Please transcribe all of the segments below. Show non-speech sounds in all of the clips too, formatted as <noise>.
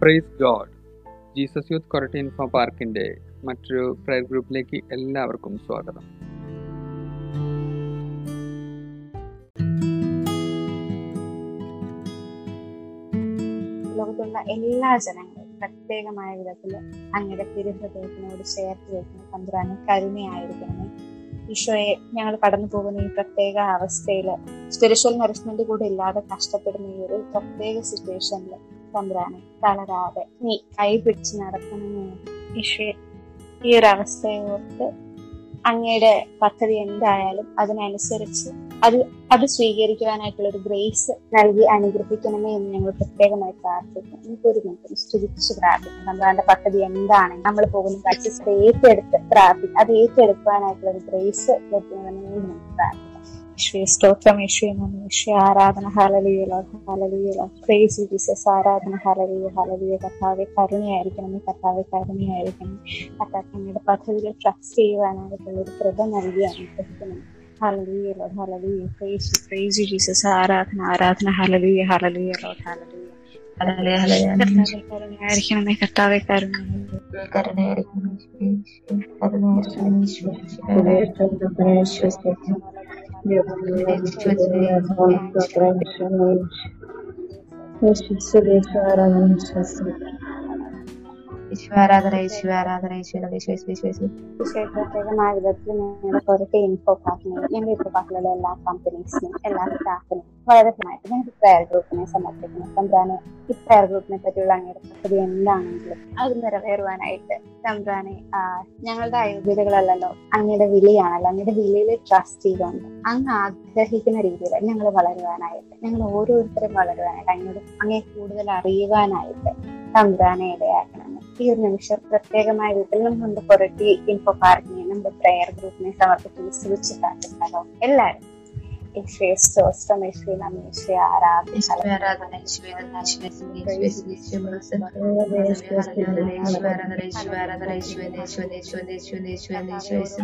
Praise God Jesus youth Koratty info പാർക്കിന്റെ മറ്റൊരു prayer ഗ്രൂപ്പിലേക്ക് എല്ലാവർക്കും സ്വാഗതം. ലോകത്തുള്ള എല്ലാ ജനങ്ങളും പ്രത്യേകമായ വിധത്തിൽ അങ്ങയുടെ തിരുഹൃദയത്തിനോട് ചേർത്ത് വെക്കുന്ന തമ്പുരാനെ കരുണയായിരിക്കണമേ. ഈശോയെ ഞങ്ങൾ കടന്നു പോകുന്ന ഈ പ്രത്യേക അവസ്ഥയിൽ സ്പിരിച്വൽ നറിഷ്മെന്റ് കൂടെ ഇല്ലാതെ കഷ്ടപ്പെടുന്ന ഈ ഒരു പ്രത്യേക സിറ്റുവേഷനിൽ തമ്പുരാനെ തളരാതെ നീ കൈ പിടിച്ച് നടക്കണമെന്ന് ഈശ്വര ഈ ഒരു അവസ്ഥയെ അങ്ങയുടെ പദ്ധതി എന്തായാലും അതിനനുസരിച്ച് അത് അത് സ്വീകരിക്കുവാനായിട്ടുള്ള ഒരു ഗ്രേസ് നൽകി അനുഗ്രഹിക്കണമേ എന്ന് ഞങ്ങൾ പ്രത്യേകമായി പ്രാർത്ഥിക്കും നമുക്കൊരു മിനിറ്റ് സ്തുതിച്ച് പ്രാർത്ഥിക്കും. നമ്മളെ പദ്ധതി എന്താണ് നമ്മൾ പോകുന്ന പ്രാക്ടീസ് ഏറ്റെടുത്ത് പ്രാർത്ഥിക്കും. അത് ഏറ്റെടുക്കുവാനായിട്ടുള്ള ഒരു ഗ്രേസ് ലഭ്യമാണെന്ന് നമുക്ക് യേശുവേ സ്തോത്രം യേശുവേ നന്ദി യേശുവേ ആരാധന ഹലലിയലോ ഹലലിയലോ പ്രേസ് ജീസസ് ആരാധന ഹലലിയ ഹലലിയ കർത്താവെ കരുണയായിരിക്കണം. കർത്താവെ കരുണയായിരിക്കണം. കർത്താവ് അങ്ങയുടെ പദ്ധതികൾ ട്രസ്റ്റ് ചെയ്യുവാനായിട്ടുള്ള ഒരു കൃപ നൽകി അനുഗ്രഹിക്കണം hallelujah Lord hallelujah praise praise Jesus ആരാധന ആരാധന ഹലലിയ ഹലലിയ ലോഡ് ഹലലിയ കർത്താവെ കരുണയായിരിക്കണമേ കർത്താവെ കരുണ ഈശ്വരാധന ഈശ്വരാധന ഇൻഫോ എല്ലാ പ്രയർ ഗ്രൂപ്പിനെ ഈ പ്രയർ ഗ്രൂപ്പിനെ എന്താണെങ്കിലും നിറവേറുവാനായിട്ട് തമ്പ്രാനെ ഞങ്ങളുടെ അയോഗ്യതകളല്ലല്ലോ അങ്ങയുടെ വിളിയാണല്ലോ അങ്ങയുടെ വിളിയിൽ ട്രസ്റ്റ് ചെയ്തുകൊണ്ട് അങ്ങ് ആഗ്രഹിക്കുന്ന രീതിയിൽ ഞങ്ങൾ വളരുവാനായിട്ട് ഞങ്ങൾ ഓരോരുത്തരും വളരുവാനായിട്ട് അങ്ങോട്ട് അങ്ങേ കൂടുതൽ അറിയുവാനായിട്ട് തമ്പ്രാനെ ഇടയാക്കണം ഈ ഒരു നിമിഷം പ്രത്യേകമായ വീട്ടിൽ നിന്നുകൊണ്ട് പുറത്തി ഇൻഫോ പാർക്കിനെ നമ്മുടെ പ്രയർ ഗ്രൂപ്പിനെ വിശ്വസിച്ച് പ്രാർത്ഥിക്കാലോ എല്ലാവരും. യേശുവേ സ്തോത്രം യേശുവേ നന്ദി യേശുവേ ആരാധന ഈശ്വരാധന ഈശ്വരാധന ഈശ്വരാധന ഈശ്വരാധന ഈശ്വര ഈശ്വര ഈശ്വര ഈശ്വര ഈശ്വര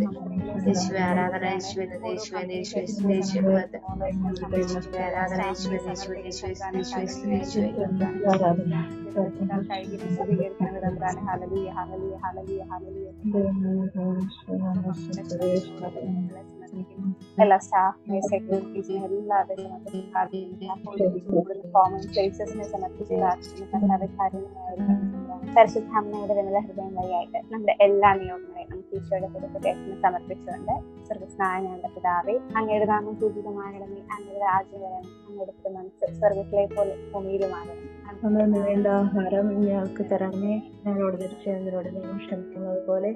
ഈശ്വര ഈശ്വര ആരാധന ഈശ്വര ഈശ്വര ഈശ്വര ഈശ്വര ആരാധന ഈശ്വര ഈശ്വര ഈശ്വര ഈശ്വര ഈശ്വര എല്ലാ സ്റ്റാഫിനെ സെക്യൂരിറ്റീസിനെ എല്ലാവരെയും കോമൺ പ്ലേസസിനെ സമർപ്പിച്ച് പരിശുദ്ധ അമ്മയുടെ വിമല ഹൃദയം വഴിയായിട്ട് നമ്മുടെ എല്ലാ നിയോഗങ്ങളെയും നമുക്ക് ഈശോയുടെ പുതുപ്രദേശത്തിന് സമർപ്പിച്ചുകൊണ്ട് സ്വർഗസ്നായനയുടെ പിതാവേ അങ്ങയുടെ നാമം പൂജിതമാകണമേ അങ്ങയുടെ രാജ്യം വരണം അങ്ങയുടെ തിരുമനസ് സ്വർഗത്തിലെ പോലെ ഭൂമിയിലുമാകണം. വേണ്ട ആഹാരം ഞങ്ങൾക്ക് തരണമേ. ഞങ്ങളോട് തിരിച്ചവരോട് ഞങ്ങൾ ക്ഷമിക്കുന്നത് പോലെ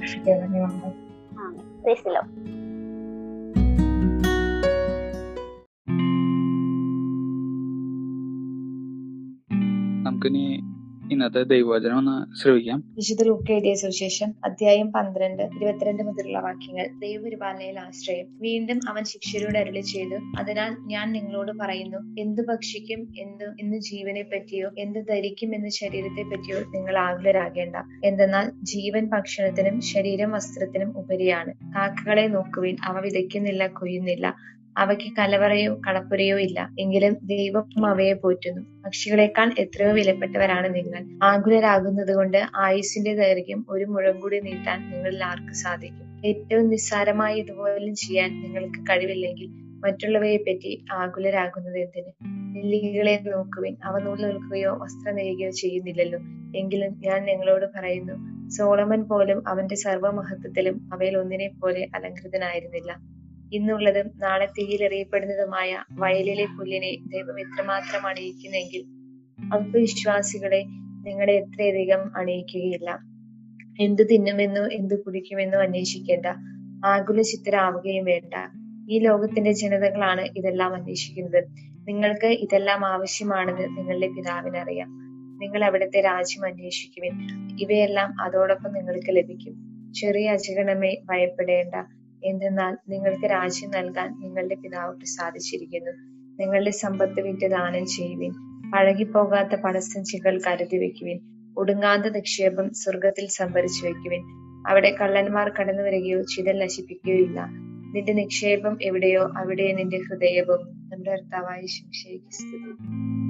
രക്ഷിക്കണമേ ആമേൻ. നമുക്കിനി ഇന്നത്തെ ദൈവവചനം ഒന്ന് ശ്രമിക്കാം വിശുദ്ധ ലൂക്ക എഴുതിയ സുവിശേഷം അധ്യായം പന്ത്രണ്ട് ഇരുപത്തിരണ്ട് മുതലുള്ള വാക്യങ്ങൾ. ദൈവപരിപാലനയിൽ ആശ്രയം. വീണ്ടും അവൻ ശിഷ്യരോട് അരുളി ചെയ്തു. അതിനാൽ ഞാൻ നിങ്ങളോട് പറയുന്നു എന്തു ഭക്ഷിക്കും എന്ത് എന്ന് ജീവനെ പറ്റിയോ എന്ത് ധരിക്കും എന്ന് ശരീരത്തെ പറ്റിയോ നിങ്ങൾ ആകുലരാകേണ്ട. എന്തെന്നാൽ ജീവൻ ഭക്ഷണത്തിനും ശരീരം വസ്ത്രത്തിനും ഉപരിയാണ്. കാക്കകളെ നോക്കുവിൻ അവ വിതയ്ക്കുന്നില്ല കൊയ്യുന്നില്ല. അവയ്ക്ക് കലവറയോ കടപ്പുരയോ ഇല്ല. എങ്കിലും ദൈവം അവയെ പോറ്റുന്നു. പക്ഷികളെക്കാൾ എത്രയോ വിലപ്പെട്ടവരാണ് നിങ്ങൾ. ആകുലരാകുന്നത് കൊണ്ട് ആയുസിന്റെ ദൈർഘ്യം ഒരു മുഴം കൂടി നീട്ടാൻ നിങ്ങളിൽ ആർക്ക് സാധിക്കും? ഏറ്റവും നിസ്സാരമായി ഇതുപോലും ചെയ്യാൻ നിങ്ങൾക്ക് കഴിവില്ലെങ്കിൽ മറ്റുള്ളവയെ പറ്റി ആകുലരാകുന്നത് എന്തിന്? നെല്ലികളെ നോക്കുവിൻ. അവ നൂൽ നിൽക്കുകയോ വസ്ത്രം നെയ്യുകയോ ചെയ്യുന്നില്ലല്ലോ. എങ്കിലും ഞാൻ നിങ്ങളോട് പറയുന്നു സോളമൻ പോലും അവന്റെ സർവമഹത്വത്തിലും അവയിൽ ഒന്നിനെ പോലെ അലങ്കൃതനായിരുന്നില്ല ഇന്നുള്ളതും നാളെ തീയിലെറിയപ്പെടുന്നതുമായ വയലിലെ പുല്ലിനെ ദൈവം എത്രമാത്രം അണിയിക്കുന്നെങ്കിൽ അവിശ്വാസികളെ നിങ്ങളെ എത്രയധികം അണിയിക്കുകയില്ല. എന്തു തിന്നുമെന്നോ എന്തു കുടിക്കുമെന്നോ അന്വേഷിക്കേണ്ട ആകുല ചിത്തരാവുകയും വേണ്ട. ഈ ലോകത്തിന്റെ ജനതകളാണ് ഇതെല്ലാം അന്വേഷിക്കുന്നത്. നിങ്ങൾക്ക് ഇതെല്ലാം ആവശ്യമാണെന്ന് നിങ്ങളുടെ പിതാവിനറിയാം. നിങ്ങൾ അവിടുത്തെ രാജ്യം അന്വേഷിക്കുവിൻ. ഇവയെല്ലാം അതോടൊപ്പം നിങ്ങൾക്ക് ലഭിക്കും. ചെറിയ അജഗണമേ ഭയപ്പെടേണ്ട. എന്തെന്നാൽ നിങ്ങൾക്ക് രാജ്യം നൽകാൻ നിങ്ങളുടെ പിതാവ് പ്രസാദിച്ചിരിക്കുന്നു. നിങ്ങളുടെ സമ്പത്ത് വിറ്റ് ദാനം ചെയ്യുവിൻ. പഴകിപ്പോകാത്ത പണസഞ്ചികൾ കരുതി വെക്കുവിൻ ഒടുങ്ങാത്ത നിക്ഷേപം സ്വർഗത്തിൽ സംഭരിച്ചു വെക്കുവിൻ അവിടെ കള്ളന്മാർ കടന്നു വരികയോ ചിതൽ നശിപ്പിക്കുകയോ ഇല്ല. നിന്റെ നിക്ഷേപം എവിടെയോ അവിടെ നിന്റെ ഹൃദയവും. നമ്മുടെ കർത്താവായ ശിക്ഷയ്ക്ക് സ്തുതി.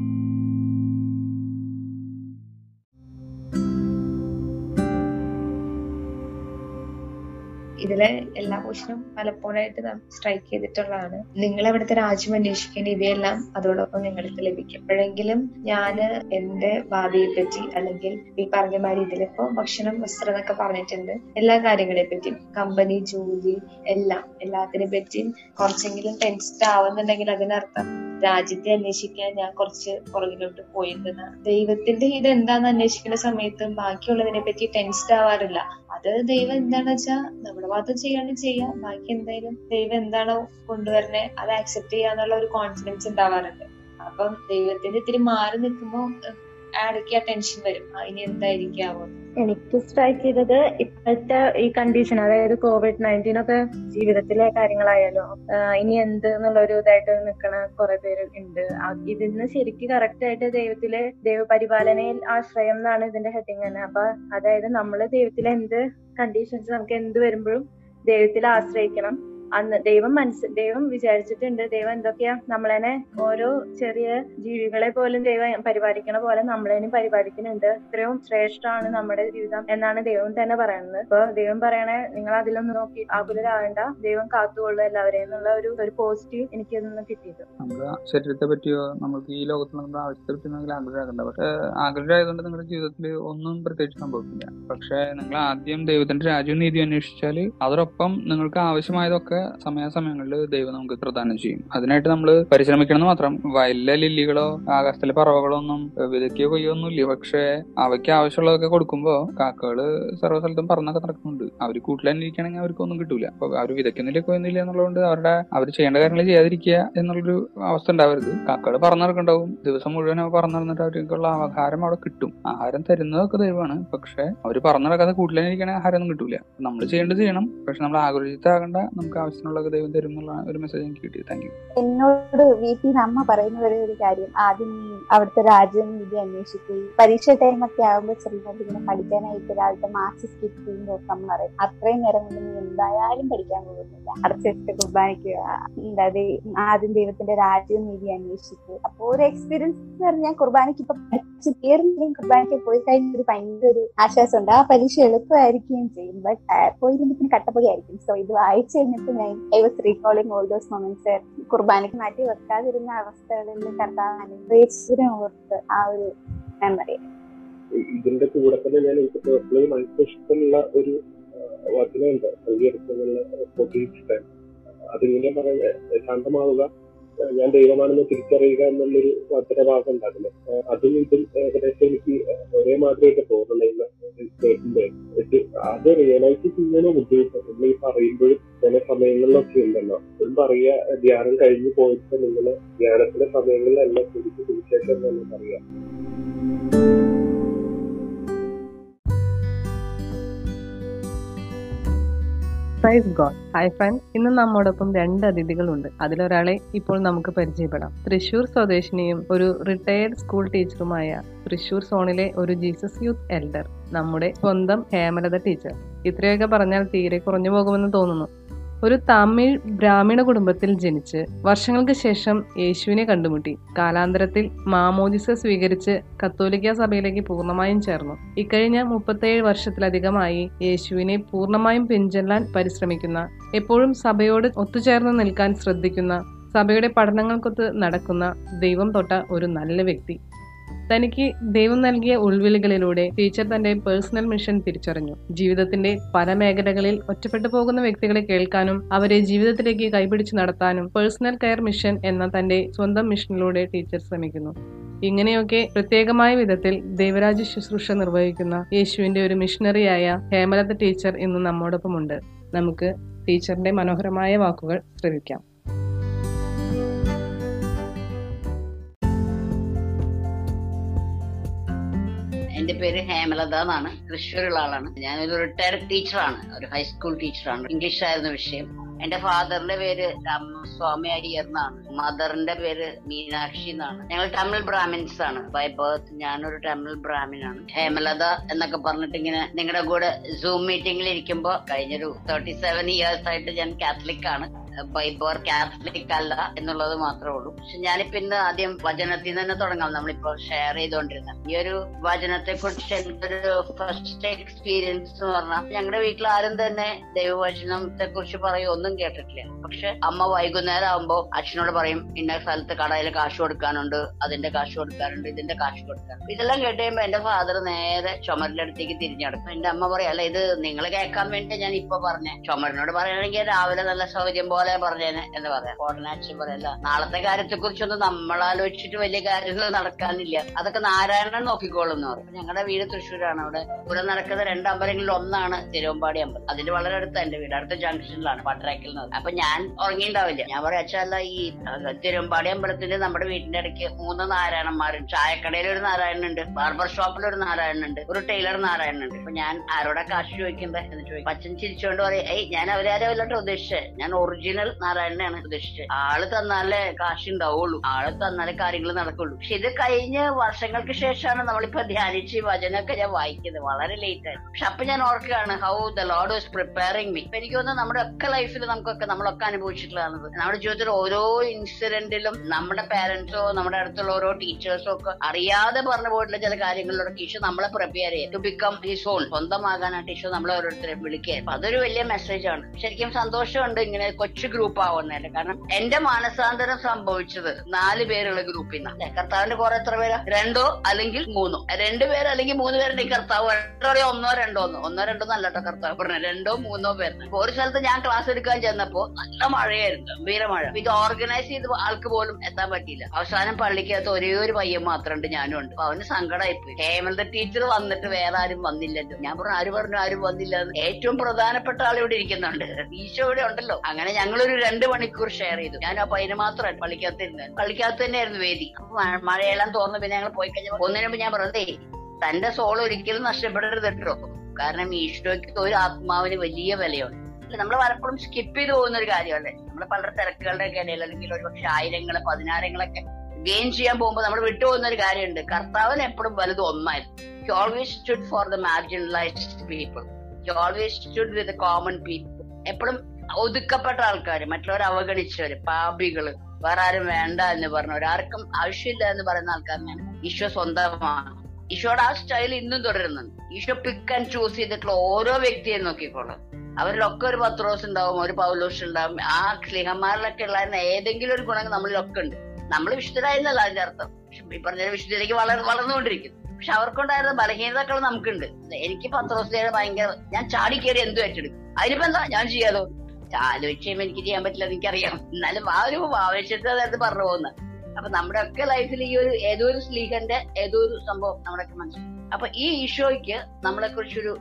ഇതിലെ എല്ലാ ക്വസ്റ്റിനും പലപ്പോഴായിട്ട് നാം സ്ട്രൈക്ക് ചെയ്തിട്ടുള്ളതാണ്. നിങ്ങൾ അവിടുത്തെ രാജ്യം അന്വേഷിക്കേണ്ട ഇവയെല്ലാം അതോടൊപ്പം നിങ്ങൾക്ക് ലഭിക്കും. എപ്പോഴെങ്കിലും ഞാൻ എന്റെ ഭാവിയെ പറ്റി അല്ലെങ്കിൽ ഈ പറഞ്ഞ മാതിരി ഇതിലിപ്പോ ഭക്ഷണം വസ്ത്രം എന്നൊക്കെ പറഞ്ഞിട്ടുണ്ട്. എല്ലാ കാര്യങ്ങളെ പറ്റിയും കമ്പനി ജോലി എല്ലാം എല്ലാത്തിനെ പറ്റിയും കുറച്ചെങ്കിലും ടെൻസ്ഡ് ആവുന്നുണ്ടെങ്കിൽ അതിനർത്ഥം രാജ്യത്തെ അന്വേഷിക്കാൻ ഞാൻ കുറച്ച് പുറകിലോട്ട് പോയിരുന്ന ദൈവത്തിന്റെ ഇത് എന്താന്ന് അന്വേഷിക്കുന്ന സമയത്ത് ബാക്കിയുള്ളതിനെ പറ്റി ടെൻസ്ഡ് ആവാറില്ല. അത് ദൈവം എന്താണെന്ന് വെച്ചാൽ നമ്മുടെ ഭാഗത്ത് ചെയ്യാണ് ചെയ്യാം. ബാക്കി എന്തായാലും ദൈവം എന്താണോ കൊണ്ടുവരണേ അത് ആക്സെപ്റ്റ് ചെയ്യാന്നുള്ള ഒരു കോൺഫിഡൻസ് ഉണ്ടാവാറുണ്ട്. അപ്പം ദൈവത്തിന്റെ ഇത്തിരി മാറി നിൽക്കുമ്പോ ആടയ്ക്ക് ടെൻഷൻ വരും? ഇനി എന്തായിരിക്കാവോ? എനിക്ക് സ്ട്രൈക്ക് ചെയ്തത് ഇപ്പോഴത്തെ ഈ കണ്ടീഷൻ അതായത് കോവിഡ് നയന്റീൻ ഒക്കെ ജീവിതത്തിലെ കാര്യങ്ങളായാലും ഇനി എന്ത് എന്നുള്ള ഒരു ഇതായിട്ട് നിൽക്കണ കുറെ പേര് ഉണ്ട്. ഇതിന്ന് ശരിക്കും കറക്റ്റ് ആയിട്ട് ദൈവത്തിലെ ദൈവപരിപാലനയിൽ ആശ്രയം എന്നാണ് ഇതിന്റെ ഹെഡിങ് തന്നെ. അപ്പൊ അതായത് നമ്മൾ ദൈവത്തിലെ എന്ത് കണ്ടീഷൻസ് നമുക്ക് എന്ത് വരുമ്പോഴും ദൈവത്തിൽ ആശ്രയിക്കണം. അന്ന് ദൈവം മനസ്സ് ദൈവം വിചാരിച്ചിട്ടുണ്ട് ദൈവം എന്തൊക്കെയാ നമ്മളെന്നെ ഓരോ ചെറിയ ജീവികളെ പോലും ദൈവം പരിപാലിക്കണ പോലെ നമ്മളെയും പരിപാലിക്കുന്നുണ്ട്. ഇത്രയും ശ്രേഷ്ഠമാണ് നമ്മുടെ ജീവിതം എന്നാണ് ദൈവം തന്നെ പറയുന്നത്. അപ്പൊ ദൈവം പറയണേ നിങ്ങൾ അതിലൊന്നും നോക്കി ആകുലരാകണ്ട. ദൈവം കാത്തുകൊള്ളു എല്ലാവരെയും എന്നുള്ള ഒരു ഒരു പോസിറ്റീവ് എനിക്ക് ഇതിൽ കിട്ടിയത്. ശരീരത്തെ പറ്റിയോ നമുക്ക് ഈ ലോകത്ത് നമ്മുടെ ആവശ്യത്തെ പറ്റി പക്ഷെ ആഗ്രഹമായതുകൊണ്ട് നിങ്ങളുടെ ജീവിതത്തിൽ ഒന്നും പ്രത്യേകിച്ച് സംഭവിക്കില്ല. പക്ഷെ നിങ്ങൾ ആദ്യം ദൈവത്തിന്റെ രാജ്യവും നീതി അന്വേഷിച്ചാൽ അതോടൊപ്പം നിങ്ങൾക്ക് ആവശ്യമായതൊക്കെ സമയാസമയങ്ങളിൽ ദൈവം നമുക്ക് പ്രദാനം ചെയ്യും. അതിനായിട്ട് നമ്മൾ പരിശ്രമിക്കണം മാത്രം. വയലിലെ ലില്ലികളോ ആകാശത്തിലെ പറവകളോ ഒന്നും വിതയ്ക്കുകയോ കൊയ്യോ ഒന്നുമില്ല പക്ഷെ അവയ്ക്ക് ആവശ്യമുള്ളതൊക്കെ കൊടുക്കുമ്പോൾ കാക്കകൾ സർവ സ്ഥലത്തും നടക്കുന്നുണ്ട്. അവർ കൂട്ടിലന്വേഷിക്കണമെങ്കിൽ അവർക്കൊന്നും കിട്ടൂല. അപ്പൊ അവർ വിതയ്ക്കുന്നില്ല കൊയ്യുന്നില്ല എന്നുള്ളതുകൊണ്ട് അവരുടെ അവർ ചെയ്യേണ്ട കാര്യങ്ങൾ ചെയ്യാതിരിക്കുക എന്നുള്ളൊരു അവസ്ഥ ഉണ്ടാവരുത്. കാക്കകൾ പറന്നു നടക്കുന്നുണ്ടാവും ദിവസം മുഴുവൻ അവർ പറന്നു നടന്നിട്ട് അവർക്കുള്ള ആഹാരം അവിടെ കിട്ടും. ആഹാരം തരുന്നതൊക്കെ ദൈവമാണ്. പക്ഷെ അവർ പറന്നു നടക്കാതെ കൂട്ടിലന്വേഷിക്കണ ആഹാരം ഒന്നും കിട്ടൂല. നമ്മൾ ചെയ്യേണ്ടത് ചെയ്യണം. പക്ഷെ നമ്മൾ ആഗ്രഹിച്ചാകണ്ട നമുക്ക് ആവശ്യത്തിനുള്ളത് ദൈവം തരും എന്നുള്ള ഒരു മെസ്സേജ് എനിക്ക് കിട്ടി. താങ്ക് യു എന്നോട് വീട്ടിൽ അമ്മ പറയുന്ന ഒരേ ഒരു കാര്യം. ആദ്യം നീ അവിടുത്തെ രാജ്യം വിധി അന്വേഷിക്കുകയും പരീക്ഷ ടൈം ഒക്കെ ആകുമ്പോൾ ചിലപ്പോൾ ഇങ്ങനെ പഠിക്കാനായിട്ട് ഒരാളുടെ മാർക്സ് സ്കിപ്പ് ചെയ്യുമ്പോൾ നമ്മൾ പറയും അത്രയും നേരം കൊണ്ട് നീ എന്തായാലും പഠിക്കാൻ പോകുന്നില്ല. അടച്ചിട്ട് കുർബാനയ്ക്ക് എന്താ ആദ്യം ദൈവത്തിന്റെ രാജ്യം നീതി അന്വേഷിക്കുക അപ്പോൾ ഒരു എക്സ്പീരിയൻസ് എന്ന് പറഞ്ഞാൽ കുർബാനയ്ക്ക് ഇപ്പൊ കയറുന്നെങ്കിലും കുർബാനയ്ക്ക് പോയി കഴിഞ്ഞ ഒരു ഭയങ്കര ഒരു ആശ്വാസമുണ്ട്. ആ പരീക്ഷ എളുപ്പമായിരിക്കുകയും ചെയ്യും. ബട്ട് പോയിരുന്നെങ്കിൽ പിന്നെ കട്ടപ്പൊടി ആയിരിക്കും സോ ഇത് വായിച്ചു കഴിഞ്ഞപ്പോൾ ഞാൻ I was recalling all those moments കുർബാനയ്ക്ക് മാറ്റി വെക്കാതിരുന്ന അവസ്ഥകളിൽ കർത്താവ് അനുഭവിച്ചതിനെ ഓർത്ത് ആ ഒരു മെമ്മറി ഇതിന്റെ കൂടെ തന്നെ ഞാൻ എനിക്ക് പേഴ്സണലി മനസ്സിൽ ഇഷ്ടമുള്ള ഒരു വചനമുണ്ട്. പ്രതീക്ഷിക്കാൻ അതിങ്ങനെ പറയുക ശാന്തമാവുക ഞാൻ ദൈവമാണെന്ന് തിരിച്ചറിയുക എന്നുള്ളൊരു വചനഭാഗം ഉണ്ട് അതിൽ ഏഹ് അതും ഇതും ഏകദേശം എനിക്ക് ഒരേ മാതിരിയൊക്കെ തോന്നുന്നില്ല അത് റിയലൈസ് ചെയ്യാനോ ബുദ്ധിമുട്ട് നമ്മൾ ഈ പറയുമ്പോഴും ചില സമയങ്ങളിലൊക്കെ ഉണ്ടല്ലോ. ഒരു പറയുക ധ്യാനം കഴിഞ്ഞു പോയിട്ട് നിങ്ങൾ ധ്യാനത്തിന്റെ സമയങ്ങളിലല്ല തിരിച്ച് തന്നെ പറയാം പ്രൈസ് ഗോഡ് ഹായ് ഫ്രണ്ട് ഇന്ന് നമ്മോടൊപ്പം രണ്ട് അതിഥികളുണ്ട്. അതിലൊരാളെ ഇപ്പോൾ നമുക്ക് പരിചയപ്പെടാം. തൃശൂർ സ്വദേശിനിയും ഒരു റിട്ടയർഡ് സ്കൂൾ ടീച്ചറുമായ തൃശൂർ സോണിലെ ഒരു ജീസസ് യൂത്ത് എൽഡർ നമ്മുടെ സ്വന്തം ഹേമലത ടീച്ചർ ഇത്രയൊക്കെ പറഞ്ഞാൽ തീരെ കുറഞ്ഞു പോകുമെന്ന് തോന്നുന്നു. ഒരു തമിഴ് ബ്രാഹ്മണ കുടുംബത്തിൽ ജനിച്ച് വർഷങ്ങൾക്ക് ശേഷം യേശുവിനെ കണ്ടുമുട്ടി. കാലാന്തരത്തിൽ മാമോദിസ സ്വീകരിച്ച് കത്തോലിക്ക സഭയിലേക്ക് പൂർണമായും ചേർന്നു. ഇക്കഴിഞ്ഞ മുപ്പത്തേഴ് വർഷത്തിലധികമായി യേശുവിനെ പൂർണമായും പിൻചെല്ലാൻ പരിശ്രമിക്കുന്ന എപ്പോഴും സഭയോട് ഒത്തുചേർന്ന് നിൽക്കാൻ ശ്രദ്ധിക്കുന്ന സഭയുടെ പഠനങ്ങൾക്കൊത്ത് നടക്കുന്ന ദൈവം തൊട്ട ഒരു നല്ല വ്യക്തി. തനിക്ക് ദൈവം നൽകിയ ഉൾവിളികളിലൂടെ ടീച്ചർ തന്റെ പേഴ്സണൽ മിഷൻ തിരിച്ചറിഞ്ഞു. ജീവിതത്തിന്റെ പല മേഖലകളിൽ ഒറ്റപ്പെട്ടു പോകുന്ന വ്യക്തികളെ കേൾക്കാനും അവരെ ജീവിതത്തിലേക്ക് കൈപിടിച്ച് നടത്താനും പേഴ്സണൽ കെയർ മിഷൻ എന്ന തന്റെ സ്വന്തം മിഷനിലൂടെ ടീച്ചർ ശ്രമിക്കുന്നു. ഇങ്ങനെയൊക്കെ പ്രത്യേകമായ വിധത്തിൽ ദൈവരാജ്യ ശുശ്രൂഷ നിർവഹിക്കുന്ന യേശുവിന്റെ ഒരു മിഷണറിയായ ഹേമലത ടീച്ചർ ഇന്ന് നമ്മോടൊപ്പമുണ്ട്. നമുക്ക് ടീച്ചറിന്റെ മനോഹരമായ വാക്കുകൾ ശ്രവിക്കാം. എന്റെ പേര് ഹേമലത എന്നാണ്. തൃശ്ശൂരുള്ള ആളാണ്. ഞാനൊരു റിട്ടയർഡ് ടീച്ചറാണ് ഒരു ഹൈസ്കൂൾ ടീച്ചറാണ് ഇംഗ്ലീഷ് ആയിരുന്നു വിഷയം. എന്റെ ഫാദറിന്റെ പേര് രാമസ്വാമി അരിയർ എന്നാണ്. മദറിന്റെ പേര് മീനാക്ഷി എന്നാണ്. ഞങ്ങൾ തമിഴ് ബ്രാഹ്മിൻസ് ആണ്. ബൈ ബർത്ത് ഞാനൊരു തമിഴ് ബ്രാഹ്മിനാണ്. ഹേമലത എന്നൊക്കെ പറഞ്ഞിട്ട് ഇങ്ങനെ നിങ്ങളുടെ കൂടെ സൂം മീറ്റിംഗിൽ ഇരിക്കുമ്പോ കഴിഞ്ഞൊരു തേർട്ടി സെവൻ ഇയേഴ്സ് ആയിട്ട് ഞാൻ കാത്തലിക് ആണ്. ബൈബോർ കാത്തലിക് അല്ല എന്നുള്ളത് മാത്രമേ ഉള്ളൂ. പക്ഷെ ഞാനിപ്പോ ഇന്ന് ആദ്യം വചനത്തിൽ തന്നെ തുടങ്ങാം. നമ്മളിപ്പോ ഷെയർ ചെയ്തുകൊണ്ടിരുന്നത് ഈ ഒരു വചനത്തെ കുറിച്ച് എന്തൊരു ഫസ്റ്റ് എക്സ്പീരിയൻസ് എന്ന് പറഞ്ഞാൽ ഞങ്ങളുടെ വീട്ടിൽ ആരും തന്നെ ദൈവവചനത്തെ കുറിച്ച് പറയും ഒന്നും കേട്ടിട്ടില്ല. പക്ഷെ അമ്മ വൈകുന്നേരം ആകുമ്പോ അച്ഛനോട് പറയും ഇന്ന സ്ഥലത്ത് കടയിൽ കാശ് കൊടുക്കാനുണ്ട് അതിന്റെ കാശ് കൊടുക്കാറുണ്ട് ഇതിന്റെ കാശ് കൊടുക്കാറുണ്ട് ഇതെല്ലാം കേട്ട് കഴിയുമ്പോ എന്റെ ഫാദർ നേരെ ചുമരിന്റെ അടുത്തേക്ക് തിരിഞ്ഞടക്കും. എന്റെ അമ്മ പറയാം അല്ല ഇത് നിങ്ങൾ കേൾക്കാൻ വേണ്ടി ഞാൻ ഇപ്പൊ പറഞ്ഞേ. ചുമരിനോട് പറയുകയാണെങ്കിൽ രാവിലെ നല്ല സൗകര്യം പോലെ പറഞ്ഞേനെ എന്ന് പറയാം. കോടനാച്ചൻ പറയല്ല നാളത്തെ കാര്യത്തെ കുറിച്ചൊന്നും നമ്മൾ ആലോചിച്ചിട്ട് വലിയ കാര്യങ്ങൾ നടക്കാനില്ല. അതൊക്കെ നാരായണൻ നോക്കിക്കോളും എന്ന് പറയും. ഞങ്ങളുടെ വീട് തൃശ്ശൂരാണ്. അവിടെ ഇവിടെ നടക്കുന്ന രണ്ട് അമ്പലങ്ങളിൽ ഒന്നാണ് തിരുവമ്പാടി അമ്പലം. അതിന്റെ വളരെ അടുത്ത് എന്റെ വീട്. അടുത്ത ജംഗ്ഷനിലാണ് പട്ടരാക്കിൽ നിന്ന് അപ്പൊ ഞാൻ ഉറങ്ങിണ്ടാവില്ല. ഞാൻ പറയാ അച്ഛല്ല ഈ തിരുവമ്പാടി അമ്പലത്തിന്റെ നമ്മുടെ വീടിന്റെ ഇടയ്ക്ക് മൂന്ന് നാരായണന്മാരുണ്ട്. ചായക്കടയിൽ ഒരു നാരായണനുണ്ട്. ബാർബർ ഷോപ്പിൽ ഒരു നാരായണനുണ്ട്. ഒരു ടൈലർ നാരായണനുണ്ട്. അപ്പൊ ഞാൻ ആരോടെ കാശ് ചോദിക്കണ്ടേ എന്ന് ചോദിക്കും. അച്ഛൻ ചിരിച്ചുകൊണ്ട് പറയും ഏയ് ഞാൻ അവരാരും അല്ലട്ടോ ഉദ്ദേശിച്ചത് ഞാൻ ഒറിജിനൽ നാരായണനെയാണ് ഉദ്ദേശിച്ചത്. ആൾ തന്നാലേ കാശ് ഉണ്ടാവുള്ളൂ ആൾ തന്നാലേ കാര്യങ്ങൾ നടക്കുള്ളൂ. പക്ഷെ ഇത് കഴിഞ്ഞ വർഷങ്ങൾക്ക് ശേഷമാണ് നമ്മളിപ്പോ ധ്യാനിച്ച് വചനമൊക്കെ ഞാൻ വായിക്കുന്നത്. വളരെ ലേറ്റ് ആയി. പക്ഷെ അപ്പൊ ഞാൻ ഓർക്കുകയാണ് how the Lord was preparing me എനിക്ക് തോന്നുന്നു നമ്മുടെ ഒക്കെ ലൈഫിൽ നമുക്കൊക്കെ നമ്മളൊക്കെ അനുഭവിച്ചിട്ടുള്ളതാണ് നമ്മുടെ ജീവിതത്തിൽ ഓരോ ഇൻസിഡന്റിലും നമ്മുടെ പാരന്റ്സോ നമ്മുടെ അടുത്തുള്ള ഓരോ ടീച്ചേഴ്സോ ഒക്കെ അറിയാതെ പറഞ്ഞു പോയിട്ടുള്ള ചില കാര്യങ്ങളിലൂടെ ഈശോ നമ്മളെ പ്രിപ്പയർ ചെയ്യും. ടു ബിക്കം ഹിസ് ഓൺ സ്വന്തമാകാനായിട്ട് ഈശോ നമ്മളെ ഓരോരുത്തരെ വിളിക്കുക അതൊരു വലിയ മെസ്സേജാണ് ശരിക്കും സന്തോഷമുണ്ട് ഇങ്ങനെ കൊച്ചു ഗ്രൂപ്പ് ആവുന്നതിന്റെ കാരണം എന്റെ മാനസാന്തരം സംഭവിച്ചത് നാല് പേരുള്ള ഗ്രൂപ്പിൽ നിന്നാണ് കർത്താവിന്റെ കുറെ എത്ര പേരാ? രണ്ടോ അല്ലെങ്കിൽ മൂന്നോ? രണ്ടു പേര് അല്ലെങ്കിൽ മൂന്ന് പേരുണ്ടെങ്കിൽ കർത്താവ്. എത്ര ഒന്നോ രണ്ടോ ഒന്നോ? ഒന്നോ രണ്ടോ നല്ല കർത്താവ് പറഞ്ഞു രണ്ടോ മൂന്നോ പേര്. ഒരു സ്ഥലത്ത് ഞാൻ ക്ലാസ് എടുക്കാൻ ചെന്നപ്പോ നല്ല മഴയായിരുന്നു. ഗംഭീര മഴ. ഇത് ഓർഗനൈസ് ചെയ്ത് ആൾക്ക് പോലും എത്താൻ പറ്റിയില്ല. അവസാനം പള്ളിക്കകത്ത് ഒരേ ഒരു പയ്യൻ മാത്രമുണ്ട് ഞാനും ഉണ്ട്. അപ്പൊ അവന് സങ്കടമായിപ്പോയി ഹേമന്ത ടീച്ചർ വന്നിട്ട് വേറെ ആരും വന്നില്ലല്ലോ. ഞാൻ പറഞ്ഞു ആര് പറഞ്ഞു ആരും വന്നില്ല ഏറ്റവും പ്രധാനപ്പെട്ട ആൾ ഇവിടെ ഇരിക്കുന്നുണ്ട്. ഈശോ ഇവിടെ ഉണ്ടല്ലോ. അങ്ങനെ ഞങ്ങളൊരു രണ്ട് മണിക്കൂർ ഷെയർ ചെയ്തു. ഞാൻ പയ്യന് മാത്രം പള്ളിക്കകത്ത് ഇരുന്നത് പള്ളിക്കകത്ത് തന്നെയായിരുന്നു വേദി. അപ്പൊ മഴ- മഴയെല്ലാം തോന്നുന്നു പിന്നെ ഞങ്ങൾ പോയി കഴിഞ്ഞപ്പോൾ ഒന്നിനുമ്പ് ഞാൻ പറഞ്ഞേ തന്റെ സോൾ ഒരിക്കലും നഷ്ടപ്പെടരുത് കേട്ടോ. കാരണം ഈശോയ്ക്ക് ഒരു ആത്മാവിന് വലിയ വിലയുണ്ട്. നമ്മൾ പലപ്പോഴും സ്കിപ്പ് ചെയ്ത് പോകുന്ന ഒരു കാര്യമല്ലേ? നമ്മൾ പല തിരക്കുകളുടെ ഒക്കെ ഇടയിൽ അല്ലെങ്കിൽ ഒരുപക്ഷെ ആയിരങ്ങൾ പതിനായിരങ്ങളൊക്കെ ഗെയിൻ ചെയ്യാൻ പോകുമ്പോൾ നമ്മൾ വിട്ടുപോകുന്ന ഒരു കാര്യമുണ്ട്. കർത്താവിന് എപ്പോഴും വലുത് ഒന്നായിരുന്നു always stood for the marginalised people always stood with common people എപ്പോഴും ഒതുക്കപ്പെട്ട ആൾക്കാർ മറ്റുള്ളവർ അവഗണിച്ചവര് പാപികൾ വേറെ ആരും വേണ്ട എന്ന് പറഞ്ഞവർ ആർക്കും ആവശ്യമില്ല എന്ന് പറയുന്ന ആൾക്കാരനാണ് ഈശോ സ്വന്തമാണ്. ഈശോയുടെ ആ സ്റ്റൈൽ ഇന്നും തുടരുന്നുണ്ട്. ഈശോ പിക്ക് ആൻഡ് ചൂസ് ചെയ്തിട്ടുള്ള ഓരോ വ്യക്തിയെ നോക്കിക്കോളും. അവരിലൊക്കെ ഒരു പത്രോസ് ഉണ്ടാവും ഒരു പൗലോസ് ഉണ്ടാവും. ആ സ്ലിഹന്മാരിലൊക്കെ ഉള്ള ഏതെങ്കിലും ഒരു ഗുണങ്ങൾ നമ്മളിലൊക്കെ ഉണ്ട്. നമ്മൾ വിശുദ്ധരായിരുന്നല്ല അതിന്റെ അർത്ഥം. ഈ പറഞ്ഞ വിശുദ്ധയിലേക്ക് വളർ വളർന്നുകൊണ്ടിരിക്കുന്നു. പക്ഷെ അവർക്കുണ്ടായിരുന്ന ബലഹീനതകൾ നമുക്കുണ്ട്. എനിക്ക് പത്രോസിയുടെ ഭയങ്കര ഞാൻ ചാടിക്കേറി എന്തും ഏറ്റെടുക്കും. അതിനിപ്പോ എന്താ? ഞാൻ ചെയ്യാലോ? ആലോചിച്ച് എനിക്ക് ചെയ്യാൻ പറ്റില്ല എനിക്കറിയാം. എന്നാലും ആ ഒരു ആവേശത്തെ അതായത് പറഞ്ഞു പോകുന്നത് അപ്പൊ നമ്മുടെ ഒക്കെ ലൈഫിൽ ഈ ഒരു ഏതോ ഒരു സ്ലീഹന്റെ ഏതോ ഒരു സംഭവം നമ്മളൊക്കെ മനസ്സിൽ. അപ്പൊ ഈ ഈശോയ്ക്ക് നമ്മളെ കുറിച്ചൊരു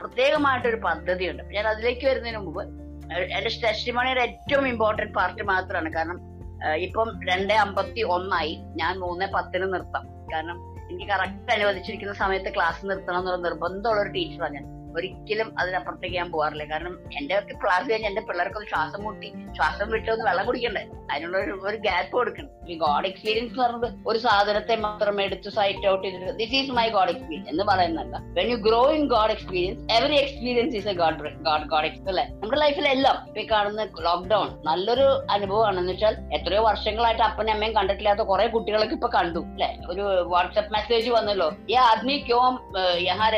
പ്രത്യേകമായിട്ടൊരു പദ്ധതിയുണ്ട്. ഞാൻ അതിലേക്ക് വരുന്നതിന് മുമ്പ് എന്റെ ടെസ്റ്റിമോണിയുടെ ഏറ്റവും ഇമ്പോർട്ടന്റ് പാർട്ട് മാത്രമാണ്. കാരണം ഇപ്പം രണ്ട് അമ്പത്തി ഒന്നായി. ഞാൻ മൂന്ന് പത്തിന് നിർത്താം. കാരണം എനിക്ക് കറക്റ്റ് അനുവദിച്ചിരിക്കുന്ന സമയത്ത് ക്ലാസ് നിർത്തണം എന്നുള്ള നിർബന്ധമുള്ള ഒരു ടീച്ചറാണ് ഞാൻ. ഒരിക്കലും അതിനപ്പുറത്തേക്ക് ഞാൻ പോകാറില്ല കാരണം എന്റെ ഒക്കെ ക്ലാസ് കഴിഞ്ഞ് എന്റെ പിള്ളേർക്ക് ഒരു ശ്വാസം മുട്ടി. ശ്വാസം വിട്ടൊന്ന് വെള്ളം കുടിക്കണ്ടേ? അതിനുള്ള ഒരു ഗ്യാപ്പ് കൊടുക്കണം. ഈ ഗോഡ് എക്സ്പീരിയൻസ് എന്ന് പറഞ്ഞത് ഒരു സാധനത്തെ മാത്രം എടുത്ത് സൈറ്റ് ഔട്ട് ചെയ്തിട്ട് this is my God experience എന്ന് പറയുന്നല്ല when you grow in God experience every experience is a God God God experience അല്ലെ? നമ്മുടെ ലൈഫിലെല്ലാം ഇപ്പൊ കാണുന്ന ലോക്ക്ഡൌൺ നല്ലൊരു അനുഭവമാണ്. എന്ന് വെച്ചാൽ എത്രയോ വർഷങ്ങളായിട്ട് അപ്പനും അമ്മയും കണ്ടിട്ടില്ലാത്ത കുറെ കുട്ടികളൊക്കെ ഇപ്പൊ കണ്ടു. അല്ലെ? ഒരു വാട്സ്ആപ്പ് മെസ്സേജ് വന്നല്ലോ. ഈ ആദ്മി ക്യോം യഹാ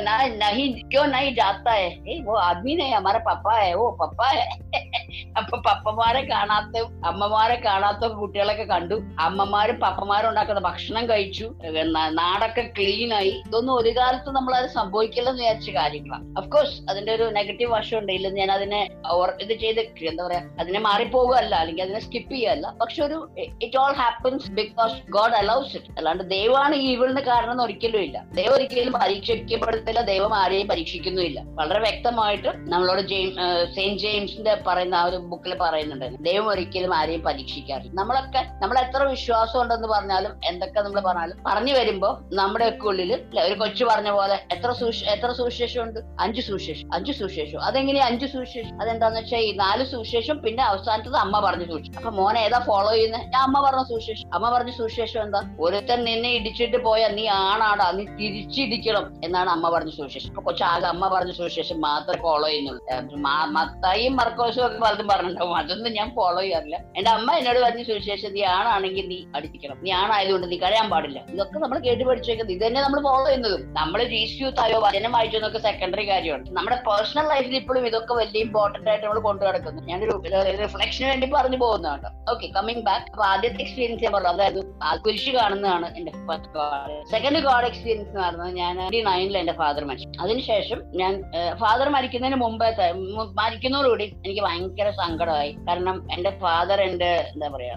हैं वो न, वो, वो ना, नहीं क्यों नहीं जाता है ए, वो आदमी नहीं हमारा पप्पा है वो पप्पा है അപ്പൊ പപ്പമാരെ കാണാത്ത അമ്മമാരെ കാണാത്ത കുട്ടികളൊക്കെ കണ്ടു അമ്മമാരും പപ്പമാരും ഉണ്ടാക്കുന്ന ഭക്ഷണം കഴിച്ചു ന- നാടൊക്കെ ക്ലീൻ ആയി ഇതൊന്നും ഒരു കാലത്ത് നമ്മൾ അത് സംഭവിക്കില്ലെന്ന് വിചാരിച്ച കാര്യങ്ങളാണ് അഫ്കോഴ്സ് അതിന്റെ ഒരു നെഗറ്റീവ് വശം ഉണ്ട് ഇല്ലെന്ന് ഞാൻ അതിനെ ഓർ- ഇത് ചെയ്ത് എന്താ പറയാ അതിനെ മാറിപ്പോകുകയല്ല അല്ലെങ്കിൽ അതിനെ സ്കിപ്പ് ചെയ്യല്ല പക്ഷെ ഒരു it all happens because god allows it അല്ലാണ്ട് ദൈവമാണ് ഈ ഈവിളിന് കാരണം എന്ന് ഒരിക്കലും ഇല്ല ദൈവം ഒരിക്കലും പരീക്ഷിക്കപ്പെടുത്തില്ല ദൈവം ആരെയും പരീക്ഷിക്കുന്നുമില്ല. വളരെ വ്യക്തമായിട്ട് നമ്മളോട് ജെയിം സെയിന്റ് ജെയിംസിന്റെ പറയുന്ന ആ ഒരു ബുക്കിൽ പറയുന്നുണ്ട്. ദൈവം ഒരിക്കലും ആരെയും പരീക്ഷിക്കാറില്ല. നമ്മളൊക്കെ നമ്മൾ എത്ര വിശ്വാസം ഉണ്ടെന്ന് പറഞ്ഞാലും എന്തൊക്കെ നമ്മൾ പറഞ്ഞാലും പറഞ്ഞു വരുമ്പോ നമ്മുടെ ഒക്കെ ഉള്ളിൽ ഒരു കൊച്ചു പറഞ്ഞ പോലെ എത്ര എത്ര സുവിശേഷം ഉണ്ട് അഞ്ച് സുവിശേഷം. അഞ്ച് സുവിശേഷം. അതെങ്ങനെയാ അഞ്ച് സുവിശേഷം? അതെന്താന്ന് വെച്ചാൽ ഈ നാല് സുവിശേഷം പിന്നെ അവസാനത്തത് അമ്മ പറഞ്ഞു സുവിശേഷം അപ്പൊ മോനെ ഏതാ ഫോളോ ചെയ്യുന്നത് ഞാൻ അമ്മ പറഞ്ഞ സുവിശേഷം. അമ്മ പറഞ്ഞ സുവിശേഷം എന്താ? ഒരുത്തൻ നിന്നെ ഇടിച്ചിട്ട് പോയാ നീ ആണാടാ. നീ തിരിച്ചിടിക്കണം എന്നാണ് അമ്മ പറഞ്ഞ സുവിശേഷം. അപ്പൊ കൊച്ചാകെ അമ്മ പറഞ്ഞ സുവിശേഷം മാത്രം ഫോളോ ചെയ്യുന്നുള്ളൂ. മത്തായും മർക്കോസും ഒക്കെ പലതും പറഞ്ഞിട്ടുണ്ടാവും. അതൊന്നും ഞാൻ ഫോളോ ചെയ്യാറില്ല. എന്റെ അമ്മ എന്നോട് പറഞ്ഞ സുവിശേഷം നീ ആണാണെങ്കിൽ നീ അടിപ്പിക്കണം നീ ആണായതുകൊണ്ട് നീ കരയാൻ പാടില്ല. ഇതൊക്കെ നമ്മൾ കേട്ട് പഠിച്ചേക്കുന്നത്. ഇത് തന്നെ നമ്മൾ ഫോളോ ചെയ്യുന്നതും. നമ്മൾ ജീസ്യൂത്ത് ആയോ വചനം വായിച്ചു എന്നൊക്കെ സെക്കൻഡറി കാര്യമാണ്. നമ്മുടെ പേഴ്സണൽ ലൈഫിൽ ഇപ്പോഴും ഇതൊക്കെ വലിയ ഇമ്പോർട്ടന്റ് ആയിട്ട് നമ്മൾ കൊണ്ടു നടക്കുന്നു. ഞാനൊരു റിഫ്ലക്ഷന് വേണ്ടി പറഞ്ഞു പോകുന്നതാണ് ഓക്കെ കമ്മിങ് ബാക്ക് അപ്പൊ ആദ്യത്തെ എക്സ്പീരിയൻസ് ഞാൻ പറഞ്ഞു അതായത് കുരിശ് കാണുന്നതാണ് എന്റെ ഫസ്റ്റ് സെക്കൻഡ് ഗോഡ് എക്സ്പീരിയൻസ് എന്ന് പറഞ്ഞത് ഞാൻ നയനിൽ എന്റെ ഫാദർ മരിച്ചു. അതിനുശേഷം ഞാൻ ഫാദർ മരിക്കുന്നതിന് മുമ്പ് മരിക്കുന്നതോടുകൂടി എനിക്ക് ഭയങ്കര സങ്കടമായി. കാരണം എന്റെ ഫാദർ എന്റെ എന്താ പറയാ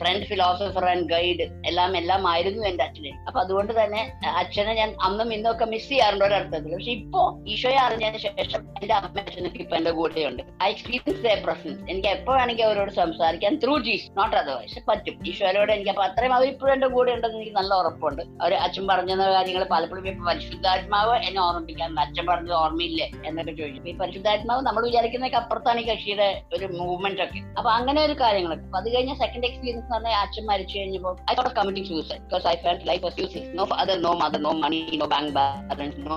ഫ്രണ്ട് ഫിലോസഫർ ആൻഡ് ഗൈഡ് എല്ലാം എല്ലാം ആയിരുന്നു എന്റെ അച്ഛനെ. അപ്പൊ അതുകൊണ്ട് തന്നെ അച്ഛനെ ഞാൻ അന്നും ഇന്നും ഒക്കെ മിസ് ചെയ്യാറുണ്ട് ഒരർത്ഥത്തിൽ പക്ഷെ ഇപ്പോ ഈശോയെ അറിഞ്ഞതിന് ശേഷം എന്റെ അമ്മ അച്ഛനൊക്കെ ഇപ്പൊ എന്റെ കൂടെയുണ്ട്. ഐ എക്സ്പീരിയൻസ് ദ പ്രസൻസ് എനിക്ക് എപ്പോ വേണമെങ്കിൽ അവരോട് സംസാരിക്കാൻ ത്രൂ ജീസ് നോട്ട് അതർവൈസ് പറ്റും. ഈശോയോട് എനിക്ക് അപ്പൊ അത്രയും അവർ ഇപ്പോഴും എന്റെ കൂടെ ഉണ്ടെന്ന് എനിക്ക് നല്ല ഉറപ്പുണ്ട്. അവർ അച്ഛൻ പറഞ്ഞ കാര്യങ്ങൾ പലപ്പോഴും ഇപ്പൊ പരിശുദ്ധാത്മാവ് എന്നെ ഓർമ്മിപ്പിക്കാൻ. അച്ഛൻ പറഞ്ഞത് ഓർമ്മയില്ലേ എന്നൊക്കെ ചോദിച്ചു. ഈ പരിശുദ്ധാത്മാവ് നമ്മൾ വിചാരിക്കുന്നതൊക്കെ അപ്പുറത്താണ് ഈ കക്ഷിയുടെ ഒരു മൂവ്മെന്റ് ഒക്കെ. അപ്പൊ അങ്ങനെ ഒരു കാര്യങ്ങളൊക്കെ അത് കഴിഞ്ഞ സെക്കൻഡ് എക്സ്പീരിയൻസ് എന്ന് പറഞ്ഞാൽ അച്ഛൻ മരിച്ചു കഴിഞ്ഞപ്പോൾ I thought committing suicide because I felt life was using no father no mother no money no bank balance no